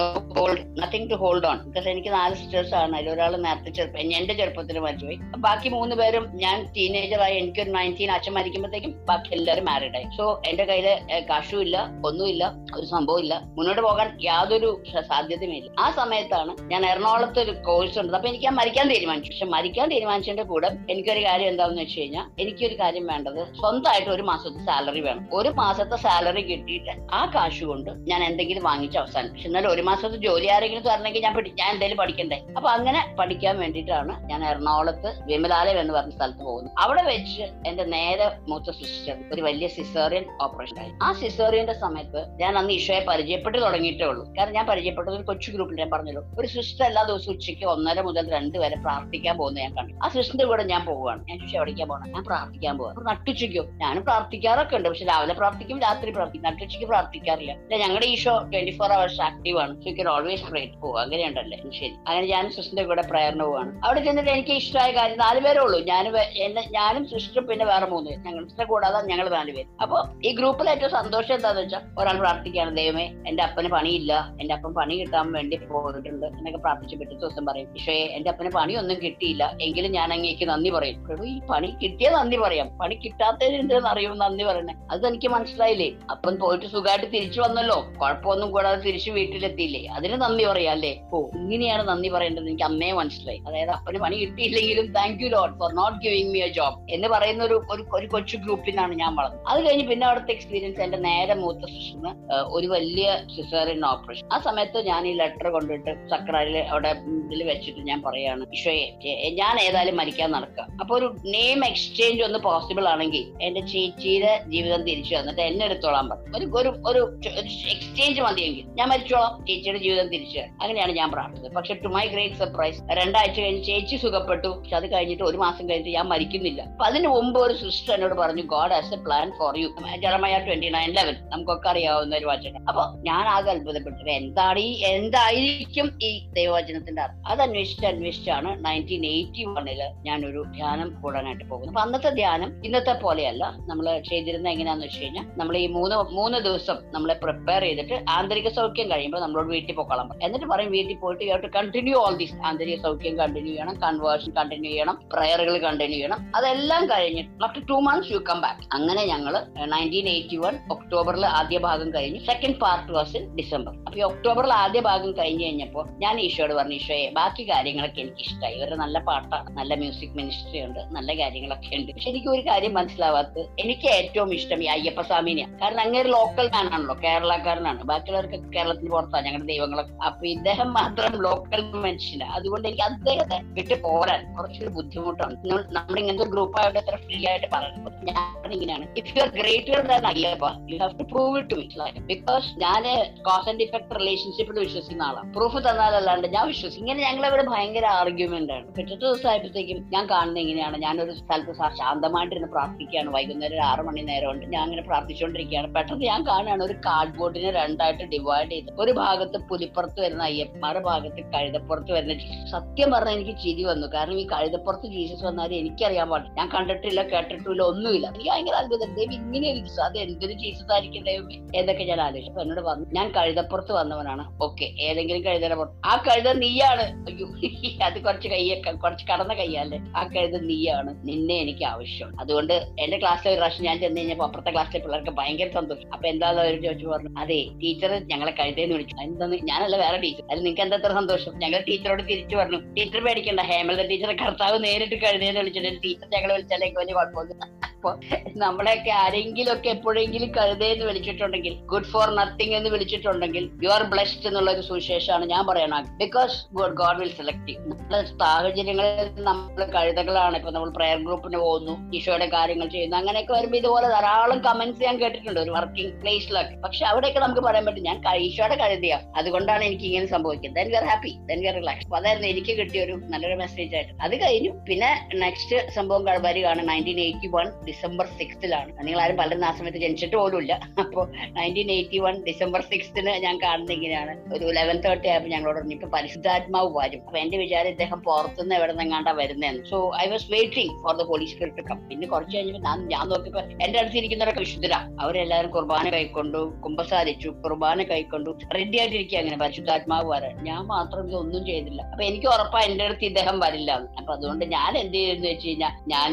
no hold nothing to hold on because എനിക്ക് നാല് സിസ്റ്റേഴ്സ് ആണ്. അതിൽ ഒരാൾ നേരത്തെ ചെറുപ്പം എന്റെ ചെറുപ്പത്തിൽ മരിച്ചുപോയി. ബാക്കി മൂന്ന് പേരും ഞാൻ ടീനേജറായി എനിക്കൊരു നയന്റീൻ അച്ഛൻ മരിക്കുമ്പോഴത്തേക്കും ബാക്കി എല്ലാവരും മാരീഡായി സോ എന്റെ കയ്യിൽ കാശും ഇല്ല ഒന്നുമില്ല ഒരു സംഭവം ഇല്ല. മുന്നോട്ട് പോകാൻ യാതൊരു സാധ്യതയുമില്ല. ആ സമയത്താണ് ഞാൻ എറണാകുളത്ത് ഒരു കോഴ്സ് ഉണ്ട്. അപ്പൊ എനിക്ക് ഞാൻ മരിക്കാൻ തീരുമാനിച്ചു. പക്ഷെ മരിക്കാൻ തീരുമാനിച്ചതിന്റെ കൂടെ എനിക്കൊരു കാര്യം എന്താണെന്ന് വെച്ച് കഴിഞ്ഞാൽ എനിക്കൊരു കാര്യം വേണ്ടത് സ്വന്തമായിട്ട് ഒരു മാസത്തെ സാലറി വേണം. ഒരു മാസത്തെ സാലറി കിട്ടിയിട്ട് ആ കാശ് കൊണ്ട് ഞാൻ എന്തെങ്കിലും വാങ്ങിച്ച അവസാനം പക്ഷെ എന്നാലും ഒരു മാസത്തെ ജോലി ആരെങ്കിലും തരണമെങ്കിൽ ഞാൻ ഞാൻ എന്തെങ്കിലും പഠിക്കണ്ടേ? അപ്പൊ അങ്ങനെ പഠിക്കാൻ വേണ്ടിയിട്ടാണ് ഞാൻ എറണാകുളത്ത് വിമലാലയം എന്ന് പറഞ്ഞ സ്ഥലത്ത് പോകുന്നത്. അവിടെ വെച്ച് എന്റെ നേരെ മൂത്ത സിസ്റ്റർ ഒരു വലിയ സിസേറിയൻ ഓപ്പറേഷൻ ആയി ആ സിസേറിയന്റെ സമയത്ത് ഞാൻ അന്ന് ഈശോയെ പരിചയപ്പെട്ട് തുടങ്ങിയിട്ടേ ഉള്ളൂ. കാരണം ഞാൻ പരിചയപ്പെട്ടത് ഒരു കൊച്ചു ഗ്രൂപ്പിൽ ഞാൻ പറഞ്ഞല്ലോ. ഒരു സിസ്റ്റർ എല്ലാ ദിവസവും ഉച്ചയ്ക്ക് ഒന്നര മുതൽ രണ്ട് വരെ പ്രാർത്ഥിക്കാൻ പോകുന്നത് ഞാൻ കണ്ടു. ആ സിസ്റ്ററിന്റെ കൂടെ ഞാൻ പോവുകയാണ്. ഞാൻ ചോദിച്ചു എവിടേക്കാ പോകണം ഞാൻ പ്രാർത്ഥിക്കാൻ പോകാം അപ്പൊ നട്ടുച്ചയ്ക്കോ? ഞാനും പ്രാർത്ഥിക്കാറൊക്കെ ഉണ്ട്. പക്ഷെ രാവിലെ പ്രാർത്ഥിക്കും രാത്രി പ്രാർത്ഥിക്കും. നട്ടുച്ചയ്ക്ക് പ്രാർത്ഥിക്കാറില്ല. ഞങ്ങളുടെ Isho twenty four hours active ആണ്. സോ യു ഓൾവേസ് പ്രേ പോകും അങ്ങനെയുണ്ടല്ലേ? ശരി. അങ്ങനെ ഞാൻ സിസ്റ്ററിന്റെ കൂടെ പ്രയറിന് പോവാണ്. അവിടെ ചെന്നിട്ട് എനിക്ക് ഇഷ്ടമായ കാര്യം നാല് പേരേ ഉള്ളൂ. ഞാൻ എന്നെ ഞാനും സിസ്റ്ററും പിന്നെ വേറെ മൂന്ന് പേര്. ഞങ്ങൾ സിസ്റ്റർ കൂടാതെ ഞങ്ങൾ നാല് പേര്. അപ്പൊ ഈ ഗ്രൂപ്പിൽ ഏറ്റവും സന്തോഷം എന്താന്ന് വെച്ചാൽ ഒരാൾ പ്രാർത്ഥിക്കുകയാണ് ദൈവമേ എന്റെ അപ്പന് പണിയില്ല. എന്റെ അപ്പൻ പണി കിട്ടാൻ വേണ്ടി പോയിട്ടുണ്ട്. എന്നൊക്കെ പ്രാർത്ഥിച്ച് പിറ്റേ ദിവസം പറയും. പക്ഷേ എന്റെ അപ്പന് പണിയൊന്നും കിട്ടിയില്ല. എങ്കിലും ഞാൻ അങ്ങേക്ക് നന്ദി പറയും. എടോ, ഈ പണി കിട്ടിയ നന്ദി പറയാം. പണി കിട്ടാത്തതിന് അറിയും നന്ദി പറയണേ? അത് എനിക്ക് മനസ്സിലായില്ലേ? അപ്പൻ പോയിട്ട് സുഖമായിട്ട് തിരിച്ചു വന്നല്ലോ. കുഴപ്പമൊന്നും കൂടാതെ തിരിച്ചു വീട്ടിലെത്തിയില്ലേ? അതിന് നന്ദി പറയാം അല്ലേ? ഓ ഇങ്ങനെയാണ് നന്ദി പറയേണ്ടത് എനിക്ക് അന്നേ മനസ്സിലായി. അതായത് അപ്പന് പണി കിട്ടിയില്ലെങ്കിലും thank you Lord for not giving me a job എന്ന് പറയുന്ന ഒരു ഒരു- കൊച്ചു ഗ്രൂപ്പിനാണ് ഞാൻ വളർന്നത്. അത് കഴിഞ്ഞ് പിന്നെ അവിടുത്തെ എക്സ്പീരിയൻസ് എന്റെ നേരെ മൂത്ത സിസ്റ്ററിന് ഒരു വലിയ സിസേറിയൻ ഓപ്പറേഷൻ ആ സമയത്ത് ഞാൻ ഈ ലെറ്റർ കൊണ്ടിട്ട് സക്രാരിൽ അവിടെ ഇതിൽ വെച്ചിട്ട് ഞാൻ പറയാണ് ഈശോയെ ഞാൻ ഏതായാലും മരിക്കാൻ നടക്കുക അപ്പൊ ഒരു നെയിം എക്സ്ചേഞ്ച് ഒന്ന് പോസിബിൾ ആണെങ്കിൽ എന്റെ ചേച്ചിയുടെ ജീവിതം തിരിച്ചു തന്നിട്ട് എന്നെ എടുത്തോളാൻ പറഞ്ഞു ഒരു ഒരു എക്സ്ചേഞ്ച് മതിയെങ്കിൽ ഞാൻ മരിച്ചോളാം ചേച്ചിയുടെ ജീവിതം തിരിച്ചു. അങ്ങനെയാണ് ഞാൻ പ്രാർത്ഥിച്ചത്. പക്ഷെ ടു മൈ ഗ്രേറ്റ് സർപ്രൈസ് രണ്ടാഴ്ച കഴിഞ്ഞ് ചേച്ചി സുഖപ്പെട്ടു. പക്ഷെ അത് കഴിഞ്ഞിട്ട് ഒരു മാസം കഴിഞ്ഞിട്ട് ഞാൻ മരിക്കുന്നില്ല. അപ്പൊ അതിന് മുമ്പ് ഒരു സിസ്റ്റർ എന്നോട് പറഞ്ഞു God has a plan for you Jeremiah twenty nine eleven നമുക്കൊക്കെ അറിയാവുന്ന ഒരു വാചകം. അപ്പൊ ഞാൻ ആകെ അത്ഭുതപ്പെട്ടത്. എന്താണ് ഈ എന്തായിരിക്കും ഈ ദൈവവചനത്തിന്റെ അർത്ഥം? അത് അന്വേഷിച്ച് അന്വേഷിച്ചാണ് നയന്റീൻ എയ്റ്റി വണ്ണിൽ ഞാനൊരു ധ്യാനം കൂടാനായിട്ട് പോകുന്നത്. അപ്പൊ അന്നത്തെ ധ്യാനം ഇന്നത്തെ പോലെയല്ല. നമ്മൾ ചെയ്തിരുന്ന എങ്ങനെയാന്ന് വെച്ച് കഴിഞ്ഞാൽ നമ്മൾ ഈ മൂന്ന് മൂന്ന് ദിവസം നമ്മളെ പ്രിപ്പയർ ചെയ്തിട്ട് ആന്തരിക സൗഖ്യം കഴിയുമ്പോൾ നമ്മളോട് വീട്ടിൽ പോക്കോളാം എന്നിട്ട് പറയും വീട്ടിൽ പോയിട്ട് you to continue all these ആന്തരിക സൗഖ്യം കണ്ടിന്യൂ ചെയ്യണം കൺവേർഷൻ കണ്ടിന്യൂ ചെയ്യണം പ്രയറുകൾ കണ്ടിന്യൂ ചെയ്യണം. അതെല്ലാം കഴിഞ്ഞിട്ട് after two months you come back അങ്ങനെ ഞങ്ങൾ നയന്റീൻ എയ്റ്റി വൺ ഒക്ടോബറിൽ ആദ്യ ഭാഗം കഴിഞ്ഞ് സെക്കൻഡ് പാർട്ട് വാസ് ഡിസംബർ. അപ്പൊ ഈ ഒക്ടോബറിൽ ആദ്യ ഭാഗം കഴിഞ്ഞു കഴിഞ്ഞപ്പോൾ ഞാൻ ഈശോയോട് പറഞ്ഞു ഈശോയെ ബാക്കി കാര്യങ്ങളൊക്കെ എനിക്ക് ഇഷ്ടമായി ഇവരുടെ നല്ല പാട്ടാണ് നല്ല മ്യൂസിക് മിനിസ്ട്രി ഉണ്ട് നല്ല കാര്യങ്ങളൊക്കെ ഉണ്ട്. പക്ഷെ എനിക്ക് ഒരു കാര്യം മനസ്സിലാവാത്തത് എനിക്ക് ഏറ്റവും ഇഷ്ടം ഈ അയ്യപ്പ സ്വാമിനെയാണ് കാരണം അങ്ങനെ ലോക്കൽ മാനാണല്ലോ കേരളക്കാരനാണ്. ബാക്കിയുള്ളവർക്ക് കേരളത്തിന് പുറത്താണ് ഞങ്ങളുടെ ദൈവങ്ങളൊക്കെ. അപ്പൊ ഇദ്ദേഹം മാത്രം ലോക്കൽ മനുഷ്യനാണ് അതുകൊണ്ട് എനിക്ക് അദ്ദേഹത്തെ വിട്ട് പോരാൻ കുറച്ചൊരു ബുദ്ധിമുട്ടാണ്. നമ്മൾ- ഇങ്ങനത്തെ ഗ്രൂപ്പായിട്ട് എത്ര ഫ്രീ ആയിട്ട് പറയുന്നത് ഞാൻ ഇങ്ങനെയാണ്. If you are greater than Ayyappa you have to prove it to because ഞാൻ കോസ് ആൻഡ് ഇഫക്ട് റിലേഷൻഷിപ്പിൽ വിശ്വസിക്കുന്ന ആളാണ്. പ്രൂഫ് തന്നാലല്ലാണ്ട് ഞാൻ വിശ്വസിക്കും. ഇങ്ങനെ ഞങ്ങൾ ഇവിടെ ഭയങ്കര ആർഗ്യുമെന്റ് ആണ്. പിറ്റത്തെ ദിവസം ആയപ്പോഴത്തേക്കും ഞാൻ കാണുന്നത് എങ്ങനെയാണ് ഞാനൊരു സ്ഥലത്ത് ശാന്തമായിട്ടിരുന്ന് പ്രാർത്ഥിക്കുകയാണ്. വൈകുന്നേരം ഒരു ആറ് മണി നേരം ഉണ്ട് ഞാൻ അങ്ങനെ പ്രാർത്ഥിച്ചുകൊണ്ടിരിക്കുകയാണ്. പെട്ടെന്ന് ഞാൻ കാണുകയാണ് ഒരു കാർഡ് ബോർഡിനെ രണ്ടായിട്ട് ഡിവൈഡ് ചെയ്ത് ഒരു ഭാഗത്ത് പുലിപ്പുറത്ത് വരുന്ന അയ്യപ്പമാരുടെ ഭാഗത്ത് കഴുതപ്പുറത്ത് വരുന്ന സത്യം പറഞ്ഞാൽ എനിക്ക് ചിരി വന്നു. കാരണം ഈ കഴുതപ്പുറത്ത് ജീസസ് വന്നാൽ എനിക്കറിയാൻ പാടില്ല. ഞാൻ കണ്ടിട്ടില്ല കേട്ടിട്ടില്ല ഒന്നുമില്ല. എനിക്ക് ഭയങ്കര അത്ഭുതം. ദൈവം ഇങ്ങനെ അത് എന്തൊരു ജീസസ് ആയിരിക്കും ദൈവം എന്നൊക്കെ ഞാൻ ആലോചിച്ചു. എന്നോട് പറഞ്ഞു ഞാൻ കഴുതപ്പുറത്ത് വന്നവനാണ്. ഓക്കെ ഏതെങ്കിലും പുറത്ത്. ആ കഴുത നീയാണ്. അയ്യോ അത് കുറച്ച് കൈയൊക്കെ കുറച്ച് കടന്ന കയ്യല്ലേ? ആ കഴുത നീയാണ്. നിന്നെ എനിക്ക് ആവശ്യം. അതുകൊണ്ട് എന്റെ ക്ലാസ്സിലെ ഒരു പ്രാവശ്യം ഞാൻ ചെന്ന് കഴിഞ്ഞപ്പോ അപ്പുറത്തെ ക്ലാസ്സിലെ പിള്ളേർക്ക് ഭയങ്കര സന്തോഷം. അപ്പൊ എന്താന്ന് അവർ ചോദിച്ചു പറഞ്ഞു അതെ ടീച്ചർ ഞങ്ങളെ കഴുതേന്ന് വിളിച്ചു. എന്താന്ന് ഞാനല്ല വേറെ ടീച്ചർ അതിൽ നിങ്ങൾക്ക് എന്താ എത്ര സന്തോഷം? ഞങ്ങൾ ടീച്ചറോട് തിരിച്ചു പറഞ്ഞു ടീച്ചർ പേടിക്കണ്ട ഹേമലത ടീച്ചറെ കർത്താവ് നേരിട്ട് കഴുതേന്ന് വിളിച്ചിട്ട് ടീച്ചർ ഞങ്ങളെ വിളിച്ചാലേക്ക് വലിയ കുഴപ്പമൊന്നും അപ്പൊ നമ്മളെയൊക്കെ ആരെങ്കിലും ഒക്കെ എപ്പോഴെങ്കിലും കഴുതേ എന്ന് വിളിച്ചിട്ടുണ്ടെങ്കിൽ ഗുഡ് ഫോർ നത്തിങ് എന്ന് വിളിച്ചിട്ടുണ്ടെങ്കിൽ യു ആർ ബ്ലെസ്ഡ് എന്നുള്ള ഒരു സുവിശേഷമാണ് ഞാൻ പറയണത്. Because God God will select you നമ്മുടെ സാഹചര്യങ്ങളിൽ നമ്മൾ കഴുതകളാണ്. ഇപ്പൊ നമ്മൾ പ്രയർ ഗ്രൂപ്പിന് പോകുന്നു ഈശോയുടെ കാര്യങ്ങൾ ചെയ്യുന്നു. അങ്ങനെയൊക്കെ വരുമ്പോൾ ഇതുപോലെ ധാരാളം കമന്റ്സ് ഞാൻ കേട്ടിട്ടുണ്ട്. ഒരു വർക്കിംഗ് പ്ലേസിലൊക്കെ പക്ഷെ അവിടെയൊക്കെ നമുക്ക് പറയാൻ പറ്റും ഞാൻ ഈശോയുടെ കഴുതിയാ. അതുകൊണ്ടാണ് എനിക്ക് ഇങ്ങനെ സംഭവിക്കുന്നത്. Then we are happy then we are relax അപ്പൊ അതായിരുന്നു എനിക്ക് കിട്ടിയ ഒരു നല്ലൊരു മെസ്സേജ് ആയിട്ട്. അത് കഴിഞ്ഞു. പിന്നെ നെക്സ്റ്റ് സംഭവം വരികയാണ് ഡിസംബർ സിക്സ്ത്തിലാണ് നിങ്ങൾ ആരും പലരും ആ സമയത്ത് ജനിച്ചിട്ട് പോലുമില്ല. അപ്പോൾ നയന്റീൻ എയ്റ്റി വൺ ഡിസംബർ സിക്സ്ത്തിന് ഞാൻ കാണുന്ന ഇങ്ങനെയാണ്. ഒരു ലെവൻ തേർട്ടി ആയപ്പോൾ ഞങ്ങളോട് പറഞ്ഞു ഇപ്പൊ പരിശുദ്ധാത്മാവ് വരും. അപ്പൊ എന്റെ വിചാരം ഇദ്ദേഹം പുറത്തുനിന്ന് എവിടെ നിന്നെങ്ങാണ്ടാ വരുന്നതെന്ന് so I was waiting for the police to come പിന്നെ കുറച്ച് കഴിഞ്ഞപ്പോൾ ഞാൻ ഞാൻ എന്റെ അടുത്ത് ഇരിക്കുന്നവരൊക്കെ വിശുദ്ധരാ. അവരെല്ലാവരും കുർബാന കൈക്കൊണ്ടു കുമ്പസാരിച്ചു കുർബാന കൈക്കൊണ്ടു റെഡി ആയിട്ടിരിക്കുക അങ്ങനെ പരിശുദ്ധാത്മാവ് വരാൻ. ഞാൻ മാത്രം ഇതൊന്നും ചെയ്തില്ല. അപ്പൊ എനിക്ക് ഉറപ്പാ എന്റെ അടുത്ത് ഇദ്ദേഹം വരില്ല. അപ്പൊ അതുകൊണ്ട് ഞാൻ എന്ത് ചെയ്യുന്നു വെച്ച് കഴിഞ്ഞാൽ ഞാൻ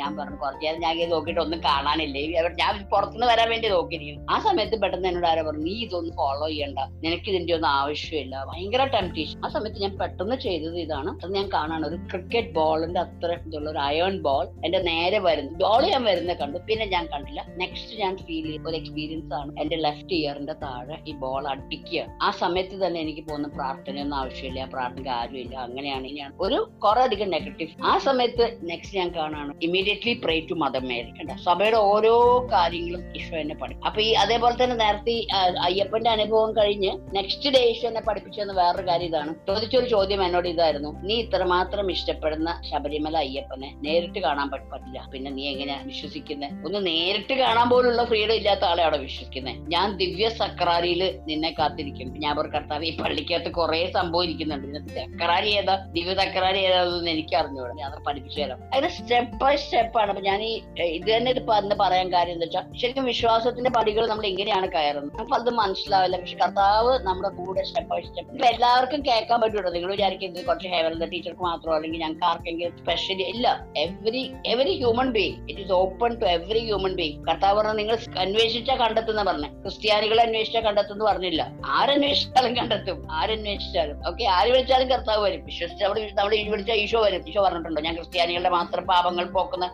ഞാൻ പറഞ്ഞു കുറച്ചു ഞാൻ ഇത് നോക്കിയിട്ട് ഒന്നും കാണാനില്ലേ. അവർ- ഞാൻ പുറത്തുനിന്ന് വരാൻ വേണ്ടി നോക്കിയിരിക്കുന്നു. ആ സമയത്ത് പെട്ടെന്ന് എന്നോട് ആരോ പറഞ്ഞു നീ ഇതൊന്നും ഫോളോ ചെയ്യണ്ട. നിനക്ക് ഇതിന്റെ ഒന്നും ആവശ്യമില്ല. ഭയങ്കര ടെംപ്റ്റേഷൻ ആ സമയത്ത് ഞാൻ പെട്ടെന്ന് ചെയ്തത് ഇതാണ്. അത് ഞാൻ കാണാണ്. ഒരു ക്രിക്കറ്റ് ബോളിന്റെ അത്ര ഇതുള്ള ഒരു അയൺ ബോൾ എന്റെ നേരെ വരുന്നു ബോൾ ഞാൻ വരുന്നത് കണ്ടു. പിന്നെ ഞാൻ കണ്ടില്ല. നെക്സ്റ്റ് ഞാൻ ഫീൽ ചെയ്ത ഒരു എക്സ്പീരിയൻസ് ആണ് എന്റെ ലെഫ്റ്റ് ഇയറിന്റെ താഴെ ഈ ബോൾ അടിക്കുക ആ സമയത്ത് തന്നെ എനിക്ക് പോകുന്ന പ്രാർത്ഥനയൊന്നും ആവശ്യമില്ല. പ്രാർത്ഥനയ്ക്ക് ആരുമില്ല. അങ്ങനെയാണ് ഇനിയാണ് ഒരു കുറെ അധികം നെഗറ്റീവ് ആ സമയത്ത് നെക്സ്റ്റ് ഞാൻ കാണാണ്. Immediately pray to Mother Mary മേടിക്കണ്ട സഭയുടെ ഓരോ കാര്യങ്ങളും ഈശോ എന്നെ പഠി അപ്പൊ ഈ അതേപോലെ തന്നെ നേരത്തെ അയ്യപ്പന്റെ അനുഭവം കഴിഞ്ഞ് നെക്സ്റ്റ് ഡേ ഈശോ എന്നെ പഠിപ്പിച്ചെന്ന് വേറൊരു കാര്യം ഇതാണ്. ചോദിച്ചൊരു ചോദ്യം എന്നോട് ഇതായിരുന്നു. നീ ഇത്രമാത്രം ഇഷ്ടപ്പെടുന്ന ശബരിമല അയ്യപ്പനെ നേരിട്ട് കാണാൻ പറ്റില്ല. പിന്നെ നീ എങ്ങനെയാ വിശ്വസിക്കുന്നത് ഒന്ന് നേരിട്ട് കാണാൻ പോലുള്ള ഫ്രീഡം ഇല്ലാത്ത ആളെ അവിടെ വിശ്വസിക്കുന്നത് ഞാൻ ദിവ്യ സക്രാരിയിൽ നിന്നെ കാത്തിരിക്കും. ഞാൻ ഒരു കർത്താവ് ഈ പള്ളിക്കകത്ത് കുറെ സംഭവം ഇരിക്കുന്നുണ്ട്. സക്രാരി ഏതാ? ദിവ്യ സക്രാരി എന്ന് എനിക്ക് അറിഞ്ഞൂടാ ഞാൻ പഠിപ്പിച്ചു തരാം. അങ്ങനെ സ്റ്റെപ്പ് ബൈ സ്റ്റെപ്പ് ആണ്. അപ്പൊ ഞാൻ ഈ ഏഹ്, ഇത് തന്നെ ഇപ്പൊ അന്ന് പറയാൻ കാര്യം എന്താ വെച്ചാൽ ശരിക്കും വിശ്വാസത്തിന്റെ പടികൾ നമ്മൾ എങ്ങനെയാണ് കയറുന്നത്. നമുക്ക് അത് മനസ്സിലാവില്ല. പക്ഷെ കർത്താവ് നമ്മുടെ കൂടെ സ്റ്റെപ്പ് ബൈ സ്റ്റെപ്പ് ഇപ്പൊ എല്ലാവർക്കും കേൾക്കാൻ പറ്റുള്ളൂ നിങ്ങൾ വിചാരിക്കുന്നത് കുറച്ച് ഹെവൻ ടീച്ചർക്ക് മാത്രമോ അല്ലെങ്കിൽ ഞങ്ങൾക്ക് ആർക്കെങ്കിലും സ്പെഷ്യലി ഇല്ല. Every every human being it is open to every human being കർത്താവ് പറഞ്ഞ നിങ്ങൾ അന്വേഷിച്ചാൽ കണ്ടെത്തുന്ന പറഞ്ഞ. ക്രിസ്ത്യാനികളെ അന്വേഷിച്ചാൽ കണ്ടെത്തുന്നു പറഞ്ഞില്ല. ആരന്വേഷിച്ചാലും കണ്ടെത്തും. ആരന്വേഷിച്ചാലും. ഓക്കെ ആര് വിളിച്ചാലും കർത്താവ് വരും. വിശ്വസിച്ച് അവിടെ നമ്മൾ വിളിച്ചാൽ ഈശോ വരും. ഈശോ പറഞ്ഞിട്ടുണ്ടോ? ഞാൻ ക്രിസ്ത്യാനികളുടെ മാത്രം പാപങ്ങൾ പോക്കുന്ന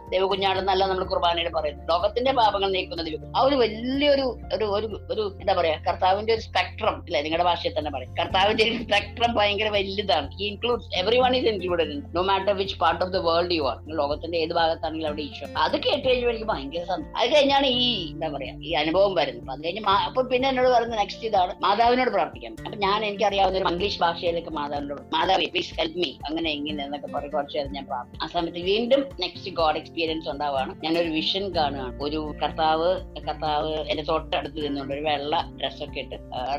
ദൈവകുഞ്ഞാണെന്നല്ല നമ്മൾ കുർബാനയിൽ പറയുന്നത്. ലോകത്തിന്റെ പാപങ്ങൾ നീക്കുന്ന ആ ഒരു വലിയൊരു ഒരു ഒരു ഒരു എന്താ പറയാ കർത്താവിന്റെ ഒരു സ്പെക്ട്രം അല്ലെ നിങ്ങളുടെ ഭാഷയിൽ തന്നെ പറയും. കർത്താവിന്റെ ഒരു സ്പെക്ട്രം ഭയങ്കര വലുതാണ്. He includes every one is included no matter which part of the world you are ലോകത്തിന്റെ ഏത് ഭാഗത്താണെങ്കിലും അവിടെ ഈശോ. അത് കേട്ട് കഴിയുമ്പോൾ എനിക്ക് ഭയങ്കര സന്തോഷം. അത് കഴിഞ്ഞാണ് ഈ എന്താ പറയാ ഈ അനുഭവം വരുന്നത്. അത് കഴിഞ്ഞ് അപ്പൊ പിന്നെ എന്നോട് പറയുന്നത് നെക്സ്റ്റ് ഇതാണ്. മാതാവിനോട് പ്രാർത്ഥിക്കാൻ അപ്പൊ ഞാൻ എനിക്ക് അറിയാവുന്ന ഒരു മംഗ്ലീഷ് ഭാഷയിലേക്ക് മാതാവിനോട് മാതാവി പ്ലീസ് ഹെൽപ്പ് മീ അങ്ങനെ ഇങ്ങനെ എന്നൊക്കെ പറഞ്ഞ് കുറച്ച് നേരം ഞാൻ പ്രാർത്ഥിക്കും. ആ സമയത്ത് വീണ്ടും നെക്സ്റ്റ് ഗോഡ് എക്സ്പീരിയൻസ് ഉണ്ടാവുകയാണ് ഞാനൊരു വിഷൻ കാണുകയാണ് ഒരു കർത്താവ് കർത്താവ് എന്റെ തൊട്ടടുത്ത് നിന്നുകൊണ്ട് ഒരു വെള്ള ഡ്രസ്സൊക്കെ ഇട്ട്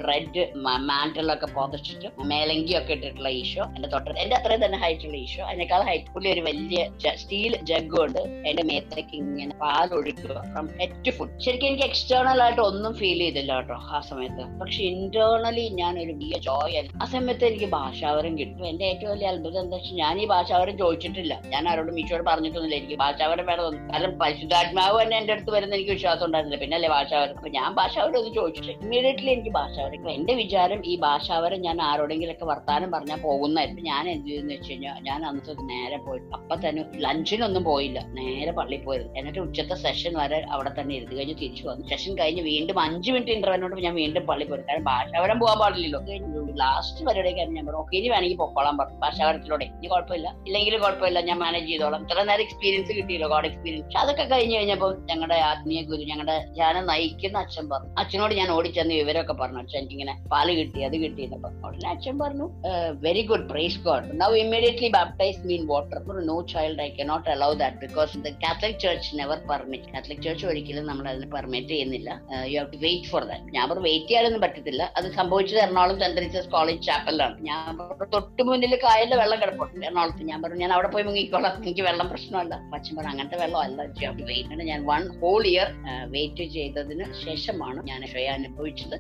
റെഡ് മാന്റലൊക്കെ പുതച്ചിട്ട് മേലങ്കി ഒക്കെ ഇട്ടിട്ടുള്ള ഈശോ എന്റെ തൊട്ടടുത്ത്. എന്റെ അത്രയും തന്നെ ഹൈറ്റുള്ള ഈശോ. അതിനേക്കാൾ ഹൈറ്റ് പുള്ളി ഒരു വലിയ സ്റ്റീൽ ജഗ് കൊണ്ട് എന്റെ മേത്തേക്ക് ഇങ്ങനെ പാൽ ഒഴുക്കുക ഫ്രം ഹെഡ് ടു ഫുഡ് ശരിക്കും എനിക്ക് എക്സ്റ്റേണൽ ആയിട്ട് ഒന്നും ഫീൽ ചെയ്തില്ല കേട്ടോ ആ സമയത്ത്. പക്ഷെ ഇന്റേണലി ഞാൻ ഒരു വലിയ ജോയ് ആ സമയത്ത് എനിക്ക് ഭാഷാവരം കിട്ടും. എന്റെ ഏറ്റവും വലിയ അത്ഭുതം എന്താ വെച്ചാൽ ഞാൻ ഈ ഭാഷാവരം ചോദിച്ചിട്ടില്ല. ഞാൻ ആരോടും ഈശോട് പറഞ്ഞിട്ടൊന്നുമില്ല. എനിക്ക് ഭാഷാവരം വേണമെന്ന് കാരണം പരിശുദ്ധാത്മാവ് തന്നെ എന്റെ അടുത്ത് വരുന്ന എനിക്ക് വിശ്വാസം ഉണ്ടായിരുന്നില്ല. പിന്നെ അല്ലേ ഭാഷാവരം അപ്പൊ ഞാൻ ഭാഷാവരം ഒന്ന് ചോദിച്ചിട്ട് ഇമ്മീഡിയറ്റ്ലി എനിക്ക് ഭാഷാവരം എന്റെ വിചാരം ഈ ഭാഷാവരം ഞാൻ ആരോടെങ്കിലും ഒക്കെ വർത്താനം പറഞ്ഞാൽ പോകുന്നായിരുന്നു ഞാൻ എന്ത് ചെയ്തെന്ന് വെച്ച് കഴിഞ്ഞാൽ ഞാൻ അന്നത്തെ നേരെ പോയി അപ്പൊ തന്നെ ലഞ്ചിനൊന്നും പോയില്ല. നേരെ പള്ളി പോയിരുന്നു. എന്നിട്ട് ഉച്ചത്തെ സെഷൻ വരെ അവിടെ തന്നെ ഇരുന്ന് കഴിഞ്ഞ് തിരിച്ചു വന്നു. സെഷൻ കഴിഞ്ഞ് വീണ്ടും അഞ്ച് മിനിറ്റ് ഇന്റർവ്യൂട്ട് ഞാൻ വീണ്ടും പള്ളി പോയി. കാരണം ഭാഷാവരം പോകാൻ പാടില്ലല്ലോ. ലാസ്റ്റ് പരിപാടിയൊക്കെ ഞാൻ പറഞ്ഞു ഓക്കെ ഇനി വേണമെങ്കിൽ പൊക്കോളാൻ പറഞ്ഞു. ഭാഷാവരത്തിലൂടെ ഇനി കുഴപ്പമില്ല. ഇല്ലെങ്കിൽ കുഴപ്പമില്ല. ഞാൻ മാനേജ് ചെയ്തോളാം. ഇത്ര നേരം എക്സ്പീരിയൻസ് കിട്ടിയല്ലോ. ഗോഡ് എക്സ്പീരിയൻസ് പക്ഷെ അതൊക്കെ കഴിഞ്ഞു കഴിഞ്ഞപ്പോൾ ഞങ്ങളുടെ ആത്മീയ ഗുരു ഞങ്ങളുടെ ഞാൻ നയിക്കുന്ന അച്ഛൻ പറഞ്ഞു. അച്ഛനോട് ഞാൻ ഓടിച്ചെന്ന് വിവരമൊക്കെ പറഞ്ഞു. അച്ഛൻ എനിക്കിങ്ങനെ പാൽ കിട്ടി അത് കിട്ടി എന്ന് ഉടനെ അച്ഛൻ പറഞ്ഞു very good praise God now immediately baptize mean water no child I cannot allow that because the Catholic church never permit Catholic church ഒരിക്കലും നമ്മൾ അതിന് പെർമിറ്റ് ചെയ്യുന്നില്ല. You have to wait for that ഞാൻ പറഞ്ഞു വെയിറ്റ് ചെയ്യാനൊന്നും പറ്റത്തില്ല. അത് സംഭവിച്ചത് എറണാകുളം സെന്റ് കോളേജ് ചാപ്പലാണ് ഞാൻ തൊട്ട് മുന്നിൽ കായലിൽ വെള്ളം കിടപ്പുണ്ട് എറണാകുളത്ത്. ഞാൻ പറഞ്ഞു ഞാൻ അവിടെ പോയി മുങ്ങിക്കോളാം. എനിക്ക് വെള്ളം പ്രശ്നമല്ല. അച്ഛൻ പറഞ്ഞു അങ്ങനത്തെ വെള്ളം അല്ല വെയിറ്റ് ഞാൻ വൺ ഹോൾ ഇയർ വെയിറ്റ് ചെയ്തതിന് ശേഷമാണ് ഞാൻ ഷോയെ അനുഭവിച്ചത്.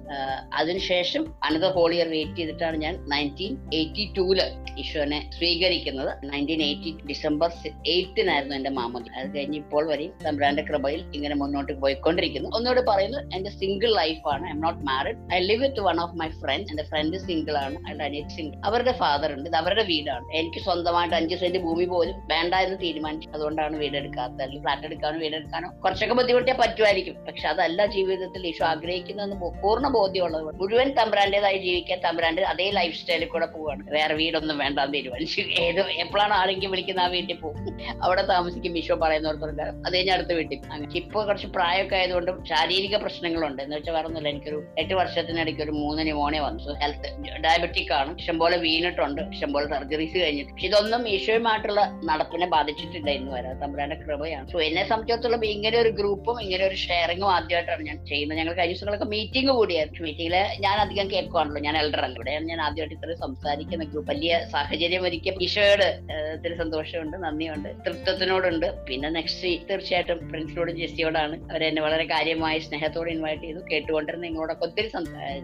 അതിനുശേഷം അനദർ ഹോൾ ഇയർ വെയിറ്റ് ചെയ്തിട്ടാണ് ഞാൻ നയന്റീൻ എയ്റ്റി ടൂൽ ഈശോനെ സ്വീകരിക്കുന്നത്. നയന്റീൻ എയ്റ്റി ഡിസംബർ എയ്റ്റിനായിരുന്നു എന്റെ മാമതി അത് കഴിഞ്ഞ് ഇപ്പോൾ വരെയും തമ്പ്രാന്റെ കൃപയിൽ ഇങ്ങനെ മുന്നോട്ട് പോയിക്കൊണ്ടിരിക്കുന്നു. ഒന്നുകൂടെ പറയുന്നു എന്റെ സിംഗിൾ ലൈഫാണ് I am not married I live with one of my friend എന്റെ ഫ്രണ്ട് സിംഗിൾ ആണ്. അയാളുടെ അനിയറ്റ് സിംഗിൾ അവരുടെ ഫാദർ ഉണ്ട്. ഇത് അവരുടെ വീടാണ്. എനിക്ക് സ്വന്തമായിട്ട് അഞ്ച് സെന്റ് ഭൂമി പോലും വേണ്ട എന്ന് തീരുമാനിച്ചു. അതുകൊണ്ടാണ് വീട് എടുക്കാത്തത് അല്ലെങ്കിൽ ഫ്ലാറ്റ് എടുക്കാനോ വീട് എടുക്കാനോ കുറച്ചൊക്കെ ബുദ്ധിമുട്ടിയാൽ പറ്റുമായിരിക്കും. പക്ഷെ അതല്ല ജീവിതത്തിൽ ഈശോ ആഗ്രഹിക്കുന്നതെന്ന് പൂർണ ബോധ്യമുള്ളത് മുഴുവൻ തമ്പ്രാന്റെതായി ജീവിക്കാൻ തമ്പ്രാന്റെ അതേ ലൈഫ് സ്റ്റൈലിൽ കൂടെ പോവാണ്. വേറെ വീടൊന്നും വേണ്ടാന്ന് തീരുമാനിച്ചു. ഏത് എപ്പോഴാണ് ആരെങ്കിലും വിളിക്കുന്ന ആ വീട്ടിൽ പോകും. അവിടെ താമസിക്കും. ഈശോ പറയുന്നവർ പ്രകാരം അത് കഴിഞ്ഞ് അടുത്ത വീട്ടിൽ. ഇപ്പോൾ ഇപ്പൊ കുറച്ച് പ്രായമൊക്കെ ആയതുകൊണ്ട് ശാരീരിക പ്രശ്നങ്ങളുണ്ട്. എന്ന് വെച്ചാൽ വേറൊന്നുമില്ല. എനിക്കൊരു എട്ട് വർഷത്തിനിടയ്ക്ക് ഒരു മൂന്ന് ന്യൂമോണിയ വന്നു. ഹെൽത്ത് ഡയബറ്റിക് ആണ്. ഇഷ്ടംപോലെ വീണിട്ടുണ്ട്. ഇഷ്ടംപോലെ സർജറീസ് കഴിഞ്ഞിട്ട്. പക്ഷെ ഇതൊന്നും ഈശോയുമായിട്ടുള്ള നടപ്പിനെ ബാധിച്ചിട്ടില്ല ഇന്ന് വരെ. തമ്പുരാന്റെ കൃപയാണ്. സോ എന്നെ സംബന്ധിച്ചിടത്തോളം ഇങ്ങനെ ഒരു ഗ്രൂപ്പും ഇങ്ങനെ ഒരു ഷെയറിങ്ങും ആദ്യമായിട്ടാണ് ഞാൻ ചെയ്യുന്നത്. ഞങ്ങൾ കഴിഞ്ഞ ദിവസങ്ങളൊക്കെ മീറ്റിംഗ് കൂടിയായിരുന്നു. മീറ്റിംഗിൽ ഞാൻ അധികം കേൾക്കുവാണല്ലോ. ഞാൻ എൽഡർ അല്ല. ഇവിടെയാണ് ഞാൻ ആദ്യമായിട്ട് ഇത്രയും സംസാരിക്കുന്ന ഗ്രൂപ്പ് വലിയ സാഹചര്യം ഒരുക്കിയ ഈശോയോട് ഒത്തിരി സന്തോഷമുണ്ട് നന്ദിയുണ്ട് തൃപ്തത്തിനോടുണ്ട്. പിന്നെ നെക്സ്റ്റ് തീർച്ചയായിട്ടും പ്രിൻസിനോടും ജെസ്സിയോടാണ് അവരെന്നെ വളരെ കാര്യമായി സ്നേഹത്തോടെ ഇൻവൈറ്റ് ചെയ്തു. കേട്ടുകൊണ്ടിരുന്ന നിങ്ങളോടൊക്കെ ഒത്തിരി